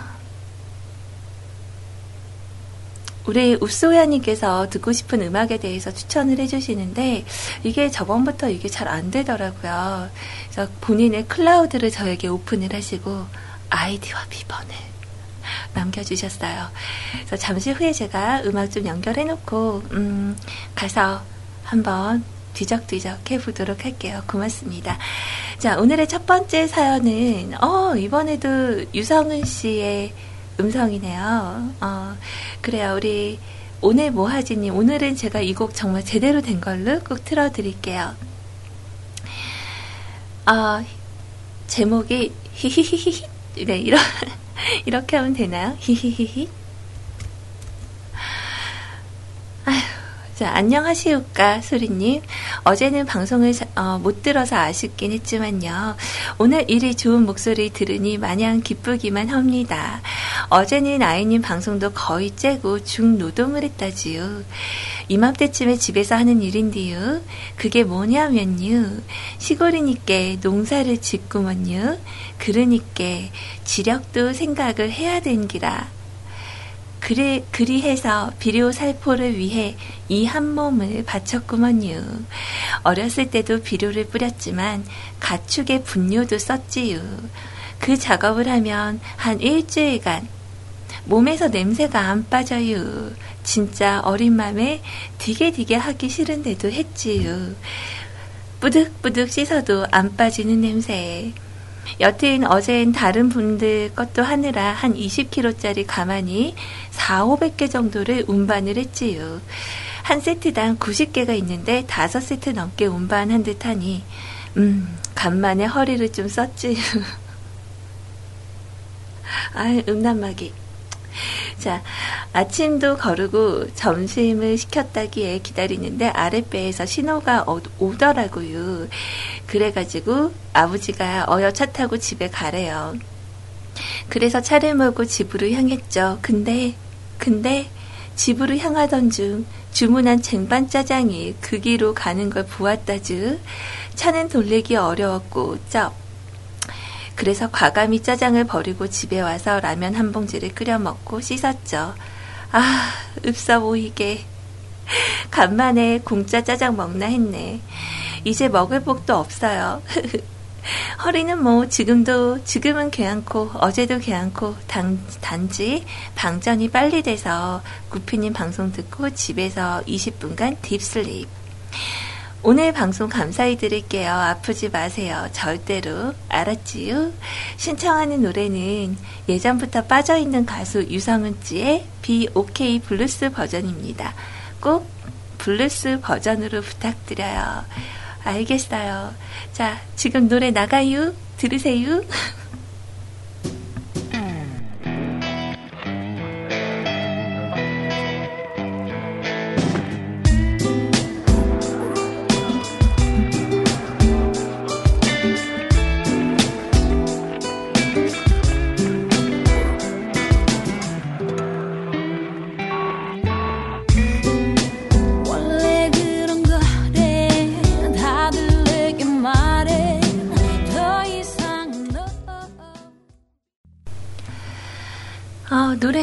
우리 읍소야님께서 듣고 싶은 음악에 대해서 추천을 해주시는데 이게 저번부터 이게 잘 안 되더라고요. 그래서 본인의 클라우드를 저에게 오픈을 하시고 아이디와 비번을 남겨주셨어요. 그래서 잠시 후에 제가 음악 좀 연결해놓고 음, 가서 한번 뒤적뒤적 해보도록 할게요. 고맙습니다. 자, 오늘의 첫 번째 사연은, 어, 이번에도 유성은 씨의 음성이네요. 어, 그래요. 우리 오늘 뭐 하지님, 오늘은 제가 이 곡 정말 제대로 된 걸로 꼭 틀어드릴게요. 어, 제목이 히히히히 네, 이런, *laughs* 이렇게 하면 되나요? 히히히히. 자, 안녕하시오까, 소리님. 어제는 방송을 어, 못 들어서 아쉽긴 했지만요. 오늘 일이 좋은 목소리 들으니 마냥 기쁘기만 합니다. 어제는 아이님 방송도 거의 째고 중노동을 했다지요. 이맘때쯤에 집에서 하는 일인데요. 그게 뭐냐면요. 시골이니까 농사를 짓구먼요. 그러니까 지력도 생각을 해야 된기라. 그리, 그리해서 비료 살포를 위해 이 한 몸을 바쳤구먼요. 어렸을 때도 비료를 뿌렸지만 가축의 분뇨도 썼지요. 그 작업을 하면 한 일주일간 몸에서 냄새가 안 빠져요. 진짜 어린 맘에 디게디게 하기 싫은데도 했지요. 뿌득뿌득 씻어도 안 빠지는 냄새. 여튼 어젠 다른 분들 것도 하느라 한 20kg짜리 가만히 4, 500개 정도를 운반을 했지요. 한 세트당 90개가 있는데 5세트 넘게 운반한 듯 하니, 음, 간만에 허리를 좀 썼지요. *laughs* 아, 음란마귀. *laughs* 자, 아침도 거르고 점심을 시켰다기에 기다리는데 아랫배에서 신호가 오더라고요. 그래가지고 아버지가 어여 차 타고 집에 가래요. 그래서 차를 몰고 집으로 향했죠. 근데, 근데 집으로 향하던 중 주문한 쟁반 짜장이 그 길로 가는 걸 보았다즈. 차는 돌리기 어려웠고 쩝. 그래서 과감히 짜장을 버리고 집에 와서 라면 한 봉지를 끓여 먹고 씻었죠. 아, 읍사 보이게. 간만에 공짜 짜장 먹나 했네. 이제 먹을 복도 없어요. *laughs* 허리는 뭐 지금도 지금은 괜찮고 어제도 괜찮고 단, 단지 방전이 빨리 돼서 구피님 방송 듣고 집에서 20분간 딥슬립. 오늘 방송 감사히 드릴게요. 아프지 마세요. 절대로. 알았지요? 신청하는 노래는 예전부터 빠져있는 가수 유성은 씨의 Be OK 블루스 버전입니다. 꼭 블루스 버전으로 부탁드려요. 알겠어요. 자, 지금 노래 나가요. 들으세요. *laughs*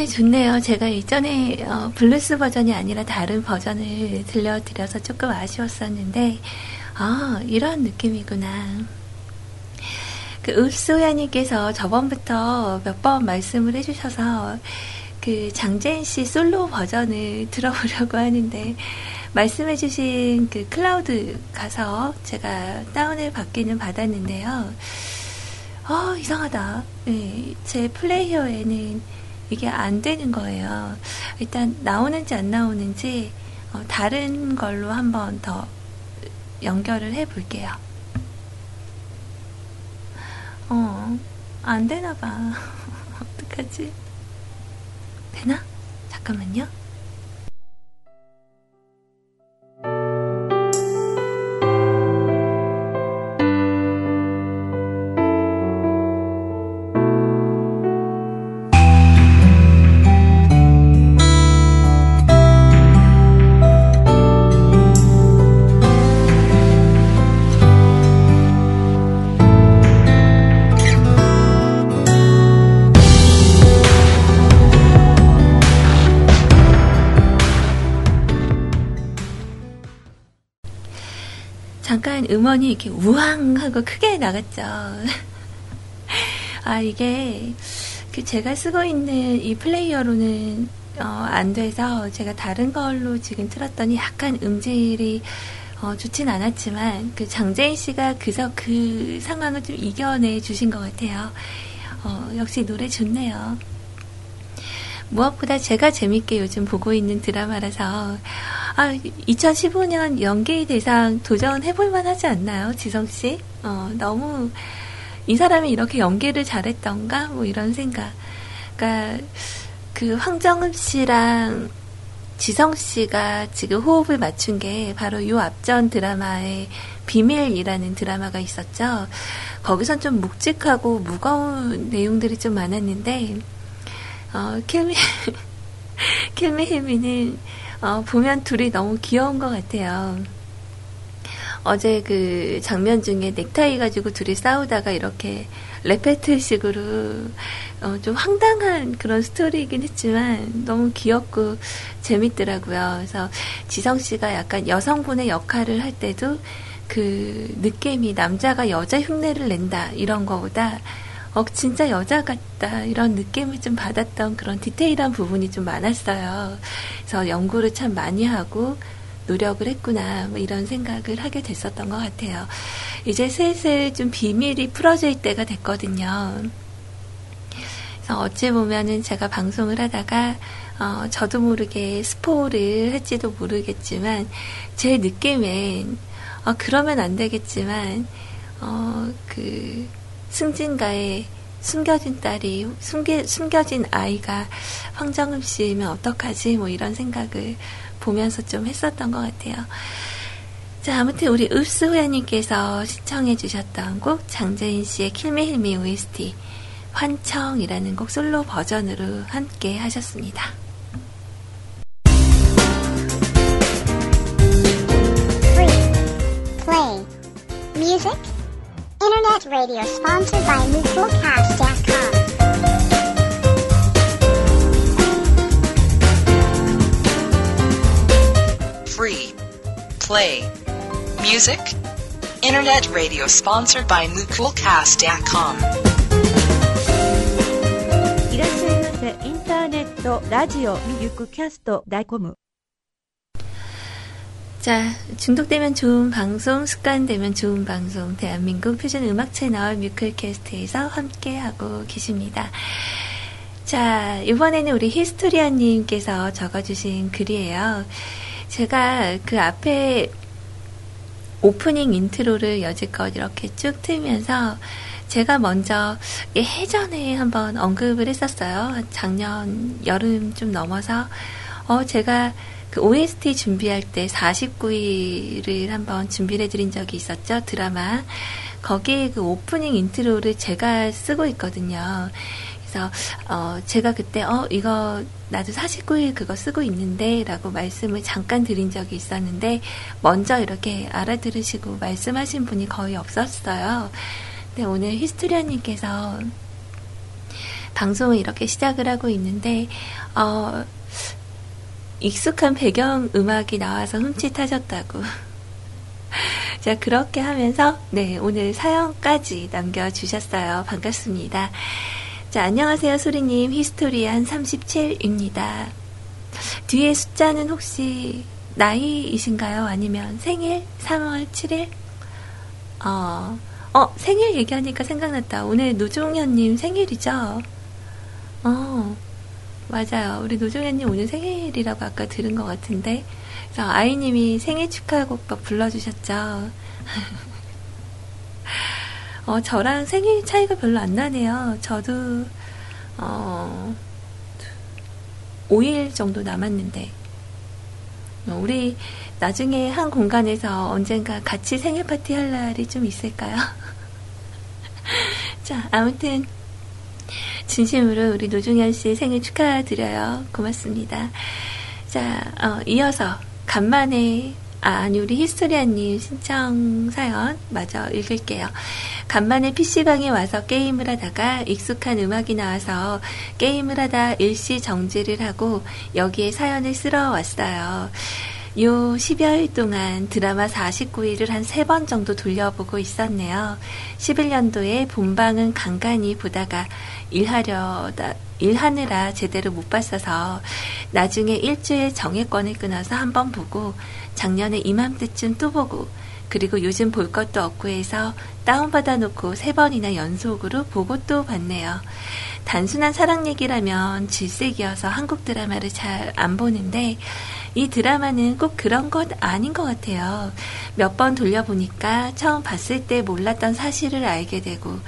노래 좋네요. 제가 이전에 어, 블루스 버전이 아니라 다른 버전을 들려드려서 조금 아쉬웠었는데, 아, 이런 느낌이구나. 그, 읍소야님께서 저번부터 몇 번 말씀을 해주셔서, 그, 장재인 씨 솔로 버전을 *laughs* 들어보려고 하는데, 말씀해주신 그 클라우드 가서 제가 다운을 받기는 받았는데요. 어, 이상하다. 네, 제 플레이어에는 이게 안 되는 거예요. 일단 나오는지 안 나오는지 어, 다른 걸로 한번 더 연결을 해 볼게요. 어, 안 되나 봐. *laughs* 어떡하지? 되나? 잠깐만요. 음원이 이렇게 우왕 하고 크게 나갔죠. 아, 이게, 그 제가 쓰고 있는 이 플레이어로는, 어, 안 돼서 제가 다른 걸로 지금 틀었더니 약간 음질이, 어, 좋진 않았지만, 그 장재인 씨가 그저 그 상황을 좀 이겨내 주신 것 같아요. 어, 역시 노래 좋네요. 무엇보다 제가 재밌게 요즘 보고 있는 드라마라서 아 2015년 연기 대상 도전해볼 만 하지 않나요, 지성 씨? 어 너무 이 사람이 이렇게 연기를 잘했던가 뭐 이런 생각. 그러니까 그 황정음 씨랑 지성 씨가 지금 호흡을 맞춘 게 바로 요 앞전 드라마의 비밀이라는 드라마가 있었죠. 거기선 좀 묵직하고 무거운 내용들이 좀 많았는데 어, 킬미, *laughs* 킬미 힐미는, 어, 보면 둘이 너무 귀여운 것 같아요. 어제 그 장면 중에 넥타이 가지고 둘이 싸우다가 이렇게 레페트식으로 어, 좀 황당한 그런 스토리이긴 했지만 너무 귀엽고 재밌더라고요. 그래서 지성 씨가 약간 여성분의 역할을 할 때도 그 느낌이 남자가 여자 흉내를 낸다 이런 거보다 어, 진짜 여자 같다. 이런 느낌을 좀 받았던 그런 디테일한 부분이 좀 많았어요. 그래서 연구를 참 많이 하고 노력을 했구나. 뭐 이런 생각을 하게 됐었던 것 같아요. 이제 슬슬 좀 비밀이 풀어질 때가 됐거든요. 그래서 어찌 보면은 제가 방송을 하다가 어, 저도 모르게 스포를 할지도 모르겠지만 제 느낌엔 어, 그러면 안 되겠지만 어, 그 승진가의 숨겨진 딸이 숨겨, 숨겨진 아이가 황정음 씨면 어떡하지 뭐 이런 생각을 보면서 좀 했었던 것 같아요. 자 아무튼 우리 읍수회님께서 신청해 주셨던 곡 장재인 씨의 킬미힐미 OST 환청이라는 곡 솔로 버전으로 함께 하셨습니다. Play. Music. Internet radio sponsored by NewForecast.com. Free. Play. Music. Internet radio sponsored by NewCoolCast.com. いらっしゃいませ。インターネット、ラジオ、ミルクキャスト、ダイコム。 자, 중독되면 좋은 방송, 습관되면 좋은 방송, 대한민국 표준 음악 채널 뮤클캐스트에서 함께하고 계십니다. 자, 이번에는 우리 히스토리아님께서 적어주신 글이에요. 제가 그 앞에 오프닝 인트로를 여지껏 이렇게 쭉 틀면서 제가 먼저 예전에 한번 언급을 했었어요. 작년 여름 좀 넘어서 어 제가 그 OST 준비할 때 49일을 한번 준비를 해드린 적이 있었죠 드라마 거기에 그 오프닝 인트로를 제가 쓰고 있거든요. 그래서 어 제가 그때 어 이거 나도 49일 그거 쓰고 있는데라고 말씀을 잠깐 드린 적이 있었는데 먼저 이렇게 알아들으시고 말씀하신 분이 거의 없었어요. 근데 오늘 히스토리아님께서 방송을 이렇게 시작을 하고 있는데 어 익숙한 배경 음악이 나와서 흠칫하셨다고. 자, 그렇게 하면서, 네, 오늘 사연까지 남겨주셨어요. 반갑습니다. 자, 안녕하세요, 소리님. 히스토리안 37입니다. 뒤에 숫자는 혹시 나이이신가요? 아니면 생일? 3월 7일? 어, 어, 생일 얘기하니까 생각났다. 오늘 노종현님 생일이죠? 어, 맞아요. 우리 노종현님 오늘 생일이라고 아까 들은 것 같은데. 그래서 아이님이 생일 축하곡도 불러주셨죠. *laughs* 어, 저랑 생일 차이가 별로 안 나네요. 저도, 어, 5일 정도 남았는데. 어, 우리 나중에 한 공간에서 언젠가 같이 생일 파티 할 날이 좀 있을까요? *laughs* 자, 아무튼, 진심으로 우리 노중현 씨 생일 축하드려요. 고맙습니다. 자, 어, 이어서 간만에 아, 아니 우리 히스토리아님 신청 사연 마저 읽을게요. 간만에 PC방에 와서 게임을 하다가 익숙한 음악이 나와서 게임을 하다 일시 정지를 하고 여기에 사연을 쓸어 왔어요. 요 10여일 동안 드라마 49일을 한세번 정도 돌려보고 있었네요. 11년도에 본방은 간간히 보다가 일하려다, 일하느라 제대로 못 봤어서 나중에 일주일 정액권을 끊어서 한번 보고 작년에 이맘때쯤 또 보고 그리고 요즘 볼 것도 없고 해서 다운받아 놓고 세 번이나 연속으로 보고 또 봤네요. 단순한 사랑 얘기라면 질색이어서 한국 드라마를 잘 안 보는데 이 드라마는 꼭 그런 것 아닌 것 같아요. 몇 번 돌려보니까 처음 봤을 때 몰랐던 사실을 알게 되고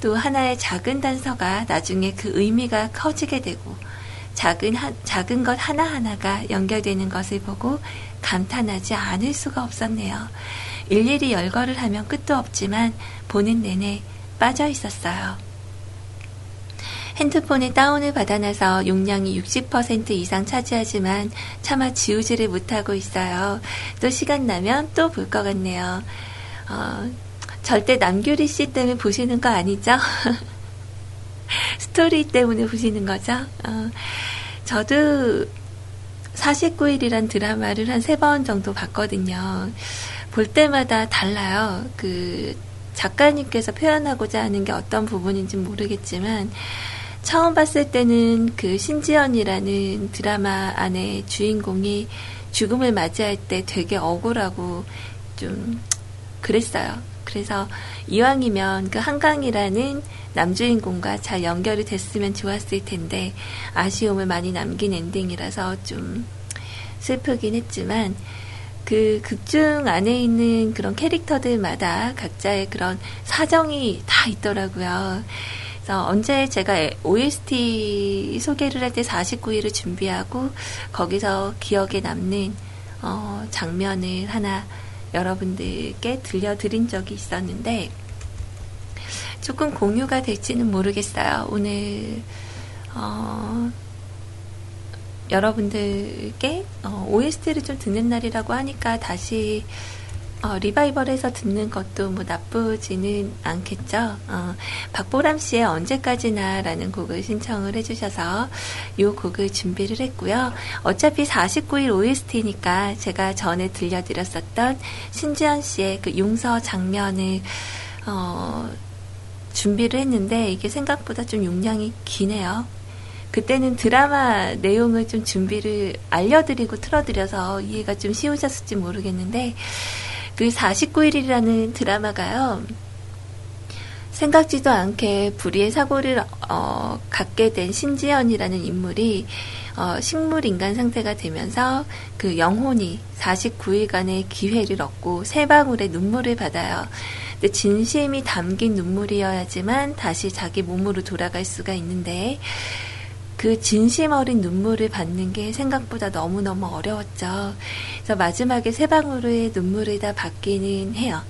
또 하나의 작은 단서가 나중에 그 의미가 커지게 되고 작은, 하, 작은 것 하나하나가 연결되는 것을 보고 감탄하지 않을 수가 없었네요. 일일이 열거를 하면 끝도 없지만 보는 내내 빠져 있었어요. 핸드폰에 다운을 받아놔서 용량이 60% 이상 차지하지만 차마 지우지를 못하고 있어요. 또 시간 나면 또 볼 것 같네요. 어, 절대 남규리 씨 때문에 보시는 거 아니죠? *laughs* 스토리 때문에 보시는 거죠? 어, 저도 49일이란 드라마를 한 세 번 정도 봤거든요. 볼 때마다 달라요. 그 작가님께서 표현하고자 하는 게 어떤 부분인지 모르겠지만 처음 봤을 때는 그 신지연이라는 드라마 안에 주인공이 죽음을 맞이할 때 되게 억울하고 좀 그랬어요. 그래서 이왕이면 그 한강이라는 남주인공과 잘 연결이 됐으면 좋았을 텐데 아쉬움을 많이 남긴 엔딩이라서 좀 슬프긴 했지만 그 극중 안에 있는 그런 캐릭터들마다 각자의 그런 사정이 다 있더라고요. 그래서 언제 제가 OST 소개를 할 때 49일을 준비하고 거기서 기억에 남는 어, 장면을 하나 여러분들께 들려드린 적이 있었는데 조금 공유가 될지는 모르겠어요. 오늘 어, 여러분들께 어, OST를 좀 듣는 날이라고 하니까 다시 어, 리바이벌해서 듣는 것도 뭐 나 쁘지는 않겠죠. 어, 박보람 씨의 언제까지나라는 곡을 신청을 해주셔서 이 곡을 준비를 했고요. 어차피 49일 OST니까 제가 전에 들려드렸었던 신지연 씨의 그 용서 장면을 어, 준비를 했는데 이게 생각보다 좀 용량이 기네요. 그때는 드라마 내용을 좀 준비를 알려드리고 틀어드려서 이해가 좀 쉬우셨을지 모르겠는데 그 49일이라는 드라마가요. 생각지도 않게 불의의 사고를 어, 갖게 된 신지연이라는 인물이 어, 식물 인간 상태가 되면서 그 영혼이 49일간의 기회를 얻고 세 방울의 눈물을 받아요. 근데 진심이 담긴 눈물이어야지만 다시 자기 몸으로 돌아갈 수가 있는데 그 진심 어린 눈물을 받는 게 생각보다 너무너무 어려웠죠. 그래서 마지막에 세 방울의 눈물을 다 받기는 해요.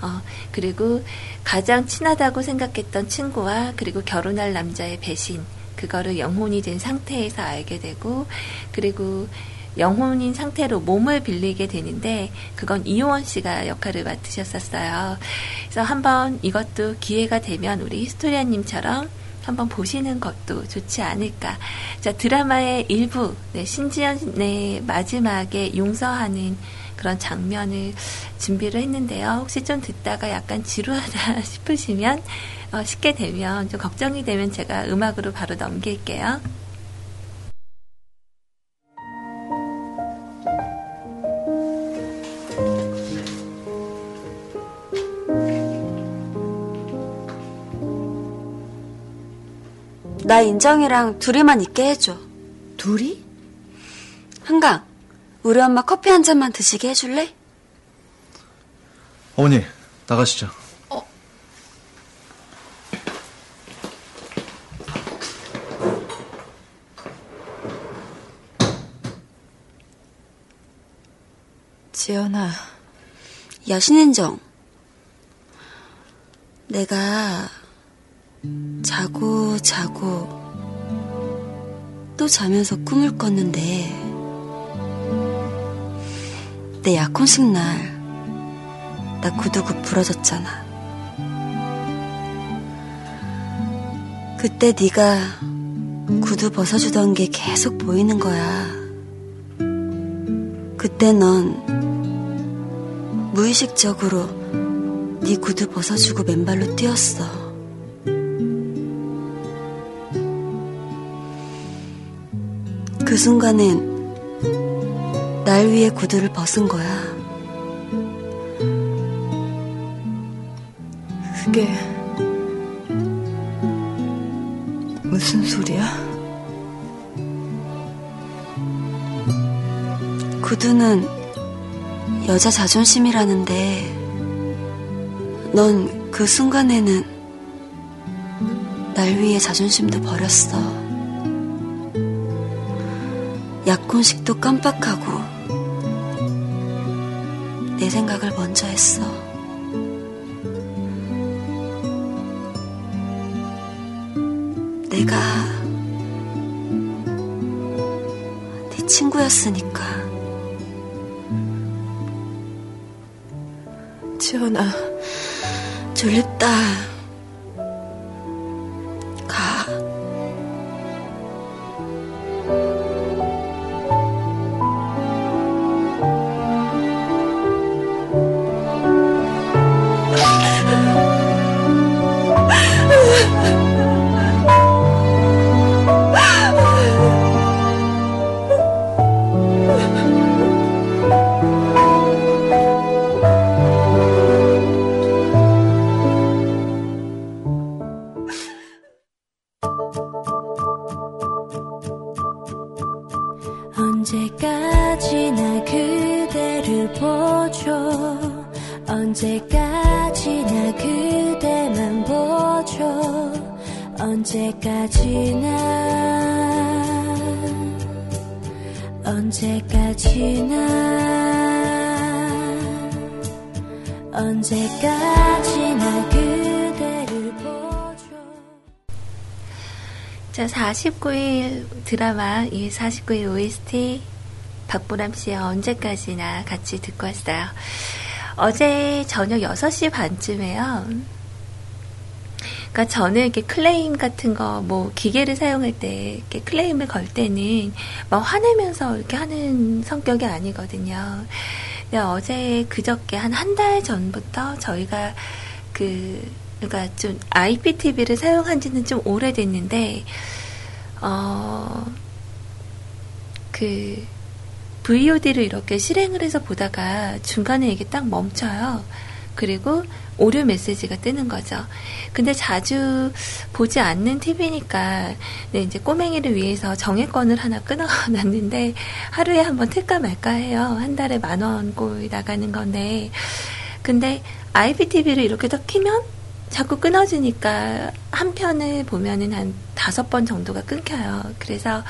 어, 그리고 가장 친하다고 생각했던 친구와 그리고 결혼할 남자의 배신, 그거를 영혼이 된 상태에서 알게 되고, 그리고 영혼인 상태로 몸을 빌리게 되는데, 그건 이효원 씨가 역할을 맡으셨었어요. 그래서 한번 이것도 기회가 되면 우리 히스토리아님처럼 한번 보시는 것도 좋지 않을까. 자, 드라마의 일부, 네, 신지연의 마지막에 용서하는 그런 장면을 준비를 했는데요. 혹시 좀 듣다가 약간 지루하다 *laughs* 싶으시면, 어, 쉽게 되면, 좀 걱정이 되면 제가 음악으로 바로 넘길게요. 나 인정이랑 둘이만 있게 해줘. 둘이? 한강, 우리 엄마 커피 한 잔만 드시게 해줄래? 어머니, 나가시죠. 지연아, 여신인정. 내가 자고 자고 또 자면서 꿈을 꿨는데 내 약혼식 날 나 구두굽 부러졌잖아. 그때 네가 구두 벗어주던 게 계속 보이는 거야. 그때 넌 무의식적으로 네 구두 벗어주고 맨발로 뛰었어. 순간엔 날 위해 구두를 벗은 거야. 그게 무슨 소리야? 구두는 여자 자존심이라는데 넌 그 순간에는 날 위해 자존심도 버렸어. 약혼식도 깜빡하고 내 생각을 먼저 했어. 내가 네 친구였으니까. 지연아, 졸립다. 보죠 언제까지나 그대만 보죠. 언제까지나. 언제까지나. 언제까지나 그대를 보죠. 자, 49일 드라마, 이 49일 OST, 박보람 씨의 언제까지나 같이 듣고 왔어요. 어제 저녁 6시 반쯤에요. 그러니까 저는 이렇게 클레임 같은 거, 뭐, 기계를 사용할 때, 이렇게 클레임을 걸 때는 막 화내면서 이렇게 하는 성격이 아니거든요. 근데 어제 그저께 한 한 달 전부터 저희가 그, 그러니까 좀 IPTV를 사용한 지는 좀 오래됐는데, 어, 그, VOD를 이렇게 실행을 해서 보다가 중간에 이게 딱 멈춰요. 그리고 오류 메시지가 뜨는 거죠. 근데 자주 보지 않는 TV니까 네, 이제 꼬맹이를 위해서 정액권을 하나 끊어놨는데 하루에 한 번 틀까 말까 해요. 한 달에 만 원 꼴 나가는 건데 근데 IPTV를 이렇게 더 키면 자꾸 끊어지니까 한 편을 보면은 한 다섯 번 정도가 끊겨요. 그래서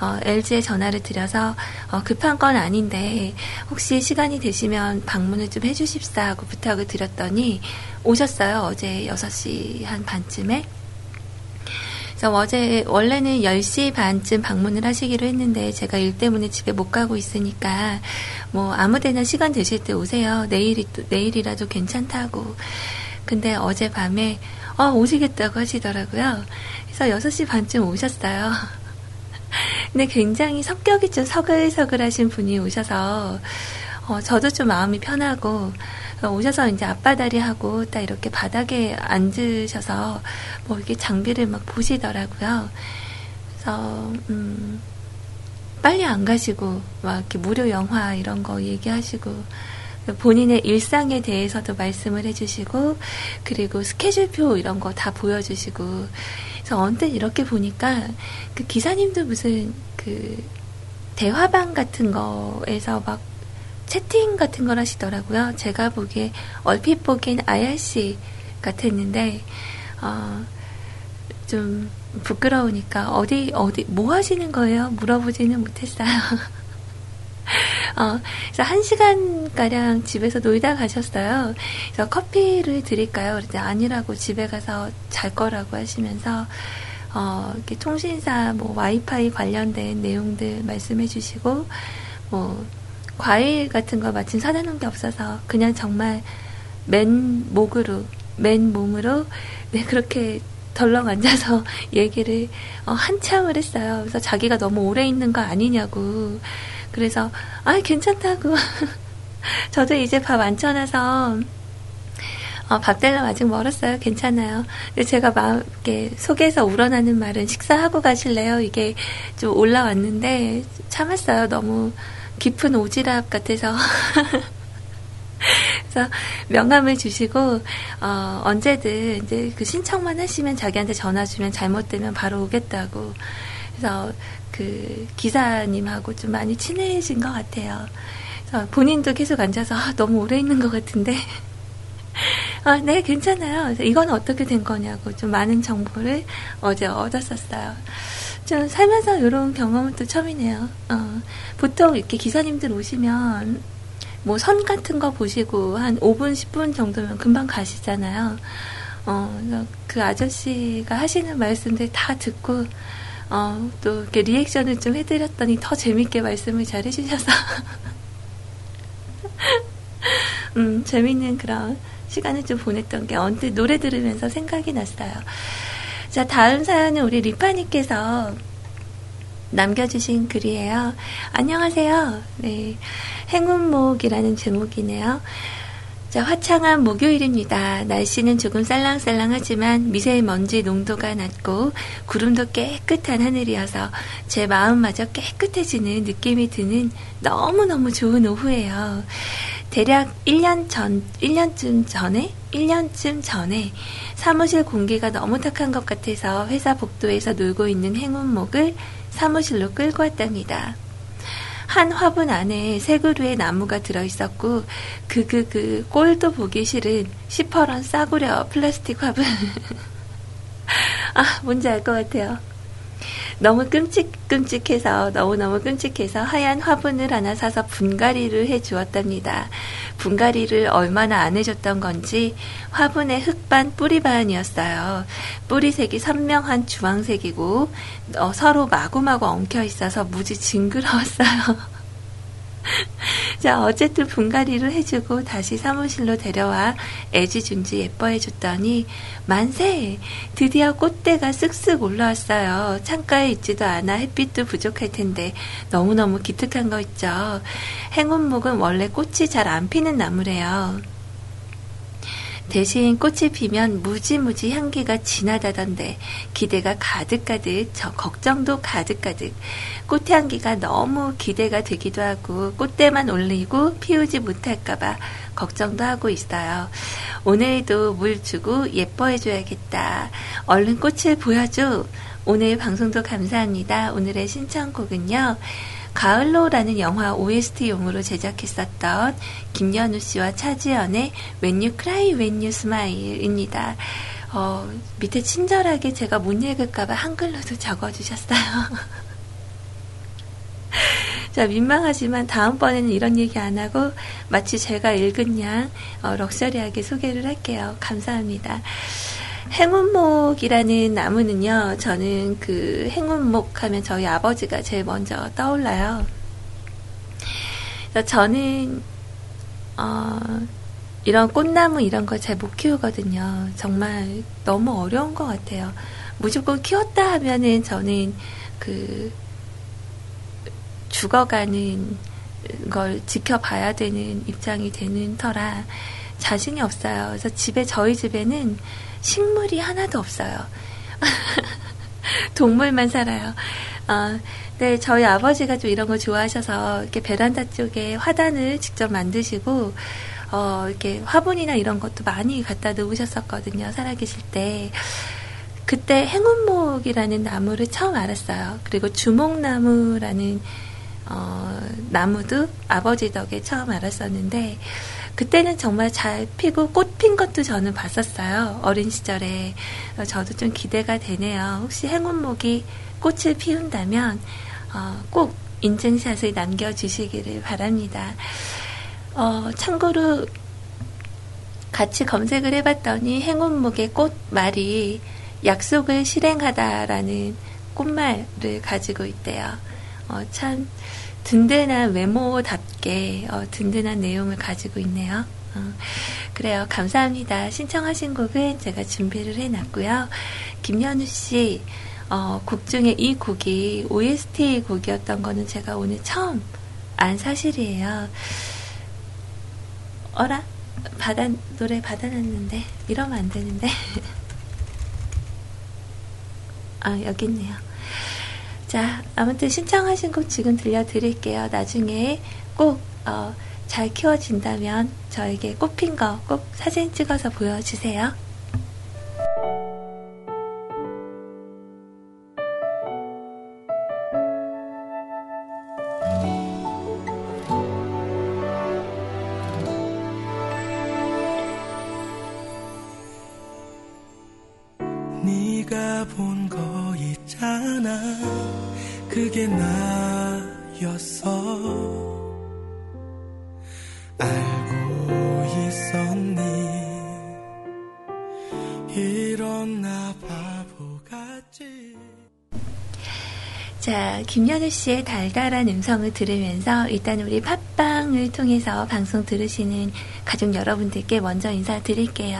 어, LG에 전화를 드려서 어, 급한 건 아닌데 혹시 시간이 되시면 방문을 좀 해주십사 하고 부탁을 드렸더니 오셨어요. 어제 6시 한 반쯤에. 그래서 어제 원래는 10시 반쯤 방문을 하시기로 했는데 제가 일 때문에 집에 못 가고 있으니까 뭐 아무 데나 시간 되실 때 오세요. 내일이 또 내일이라도 괜찮다고. 근데 어젯밤에 어, 오시겠다고 하시더라고요. 그래서 6시 반쯤 오셨어요. 근데 굉장히 성격이 좀 서글서글하신 분이 오셔서 어, 저도 좀 마음이 편하고 어, 오셔서 이제 앞바다리 하고 딱 이렇게 바닥에 앉으셔서 뭐 이렇게 장비를 막 보시더라고요. 그래서 음, 빨리 안 가시고 막 이렇게 무료 영화 이런 거 얘기하시고 본인의 일상에 대해서도 말씀을 해주시고 그리고 스케줄표 이런 거 다 보여주시고 그래서 언뜻 이렇게 보니까 그 기사님도 무슨 그 대화방 같은 거에서 막 채팅 같은 걸 하시더라고요. 제가 보기에 얼핏 보기엔 IRC 같았는데 어, 좀 부끄러우니까 어디 어디 뭐 하시는 거예요? 물어보지는 못했어요. *laughs* 어, 그래서 한 시간가량 집에서 놀다 가셨어요. 그래서 커피를 드릴까요? 그랬더니 아니라고 집에 가서 잘 거라고 하시면서, 어, 이렇게 통신사 뭐 와이파이 관련된 내용들 말씀해 주시고, 뭐, 과일 같은 거 마침 사다 놓은 게 없어서 그냥 정말 맨 목으로, 맨 몸으로, 네, 그렇게 덜렁 앉아서 *laughs* 얘기를 어, 한참을 했어요. 그래서 자기가 너무 오래 있는 거 아니냐고. 그래서 아 괜찮다고. *laughs* 저도 이제 밥 안 쳐놔서 어, 밥 되려 아직 멀었어요. 괜찮아요. 근데 제가 막 이렇게 속에서 우러나는 말은 식사하고 가실래요? 이게 좀 올라왔는데 참았어요. 너무 깊은 오지랖 같아서. *laughs* 그래서 명함을 주시고 어, 언제든 이제 그 신청만 하시면 자기한테 전화 주면 잘못되면 바로 오겠다고. 그래서 그 기사님하고 좀 많이 친해진 것 같아요. 본인도 계속 앉아서 아, 너무 오래 있는 것 같은데. *laughs* 아, 네, 괜찮아요. 이건 어떻게 된 거냐고 좀 많은 정보를 어제 얻었었어요. 좀 살면서 이런 경험은 또 처음이네요. 어, 보통 이렇게 기사님들 오시면 뭐 선 같은 거 보시고 한 5분, 10분 정도면 금방 가시잖아요. 어, 그 아저씨가 하시는 말씀들 다 듣고, 어, 또 이렇게 리액션을 좀 해드렸더니 더 재밌게 말씀을 잘 해주셔서, *laughs* 음, 재밌는 그런 시간을 좀 보냈던 게 언뜻 노래 들으면서 생각이 났어요. 자, 다음 사연은 우리 리파님께서 남겨주신 글이에요. 안녕하세요. 네. 행운목이라는 제목이네요. 자, 화창한 목요일입니다. 날씨는 조금 쌀랑쌀랑하지만 미세먼지 농도가 낮고 구름도 깨끗한 하늘이어서 제 마음마저 깨끗해지는 느낌이 드는 너무너무 좋은 오후예요. 대략 1년 전, 1년쯤 전에, 1년쯤 전에 사무실 공기가 너무 탁한 것 같아서 회사 복도에서 놀고 있는 행운목을 사무실로 끌고 왔답니다. 한 화분 안에 세 그루의 나무가 들어있었고 그그 그 꼴도 보기 싫은 시퍼런 싸구려 플라스틱 화분 *laughs* 아 뭔지 알 것 같아요. 너무 끔찍끔찍해서 너무너무 끔찍해서 하얀 화분을 하나 사서 분갈이를 해 주었답니다. 분갈이를 얼마나 안 해줬던 건지 화분의 흙반 뿌리반이었어요. 뿌리색이 선명한 주황색이고 어, 서로 마구마구 엉켜 있어서 무지 징그러웠어요. *laughs* *laughs* 자, 어쨌든 분갈이를 해주고 다시 사무실로 데려와 애지중지 예뻐해줬더니 만세! 드디어 꽃대가 쓱쓱 올라왔어요. 창가에 있지도 않아 햇빛도 부족할 텐데 너무너무 기특한 거 있죠. 행운목은 원래 꽃이 잘 안 피는 나무래요. 대신 꽃이 피면 무지무지 향기가 진하다던데 기대가 가득가득 저 걱정도 가득가득 꽃향기가 너무 기대가 되기도 하고 꽃대만 올리고 피우지 못할까봐 걱정도 하고 있어요. 오늘도 물 주고 예뻐해줘야겠다. 얼른 꽃을 보여줘. 오늘 방송도 감사합니다. 오늘의 신청곡은요. 가을로라는 영화 OST용으로 제작했었던 김연우 씨와 차지연의 When You Cry, When You Smile입니다. 어, 밑에 친절하게 제가 못 읽을까봐 한글로도 적어주셨어요. *laughs* 자, 민망하지만 다음번에는 이런 얘기 안 하고 마치 제가 읽은 양 어, 럭셔리하게 소개를 할게요. 감사합니다. 행운목이라는 나무는요, 저는 그 행운목 하면 저희 아버지가 제일 먼저 떠올라요. 저는, 어, 이런 꽃나무 이런 걸 잘 못 키우거든요. 정말 너무 어려운 것 같아요. 무조건 키웠다 하면은 저는 그, 죽어가는 걸 지켜봐야 되는 입장이 되는 터라 자신이 없어요. 그래서 집에, 저희 집에는 식물이 하나도 없어요. *laughs* 동물만 살아요. 어, 네, 저희 아버지가 좀 이런 거 좋아하셔서 이렇게 베란다 쪽에 화단을 직접 만드시고 어, 이렇게 화분이나 이런 것도 많이 갖다 놓으셨었거든요. 살아계실 때. 그때 행운목이라는 나무를 처음 알았어요. 그리고 주목나무라는 어, 나무도 아버지 덕에 처음 알았었는데 그때는 정말 잘 피고 꽃 핀 것도 저는 봤었어요. 어린 시절에. 어, 저도 좀 기대가 되네요. 혹시 행운목이 꽃을 피운다면 어, 꼭 인증샷을 남겨주시기를 바랍니다. 어, 참고로 같이 검색을 해봤더니 행운목의 꽃말이 약속을 실행하다라는 꽃말을 가지고 있대요. 어, 참 든든한 외모답게 어, 든든한 내용을 가지고 있네요. 어, 그래요. 감사합니다. 신청하신 곡은 제가 준비를 해놨고요. 김현우 씨, 어, 곡 중에 이 곡이 OST 곡이었던 거는 제가 오늘 처음 안 사실이에요. 어라? 받아, 노래 받아놨는데. 이러면 안 되는데. *laughs* 아, 여기 있네요. 자, 아무튼 신청하신 곡 지금 들려드릴게요. 나중에 꼭, 어, 잘 키워진다면 저에게 꽃핀 거 꼭 사진 찍어서 보여주세요. 여서 알고 있었니? 이런 나 바보같이 자, 김연우 씨의 달달한 음성을 들으면서 일단 우리 팟빵을 통해서 방송 들으시는 가족 여러분들께 먼저 인사드릴게요.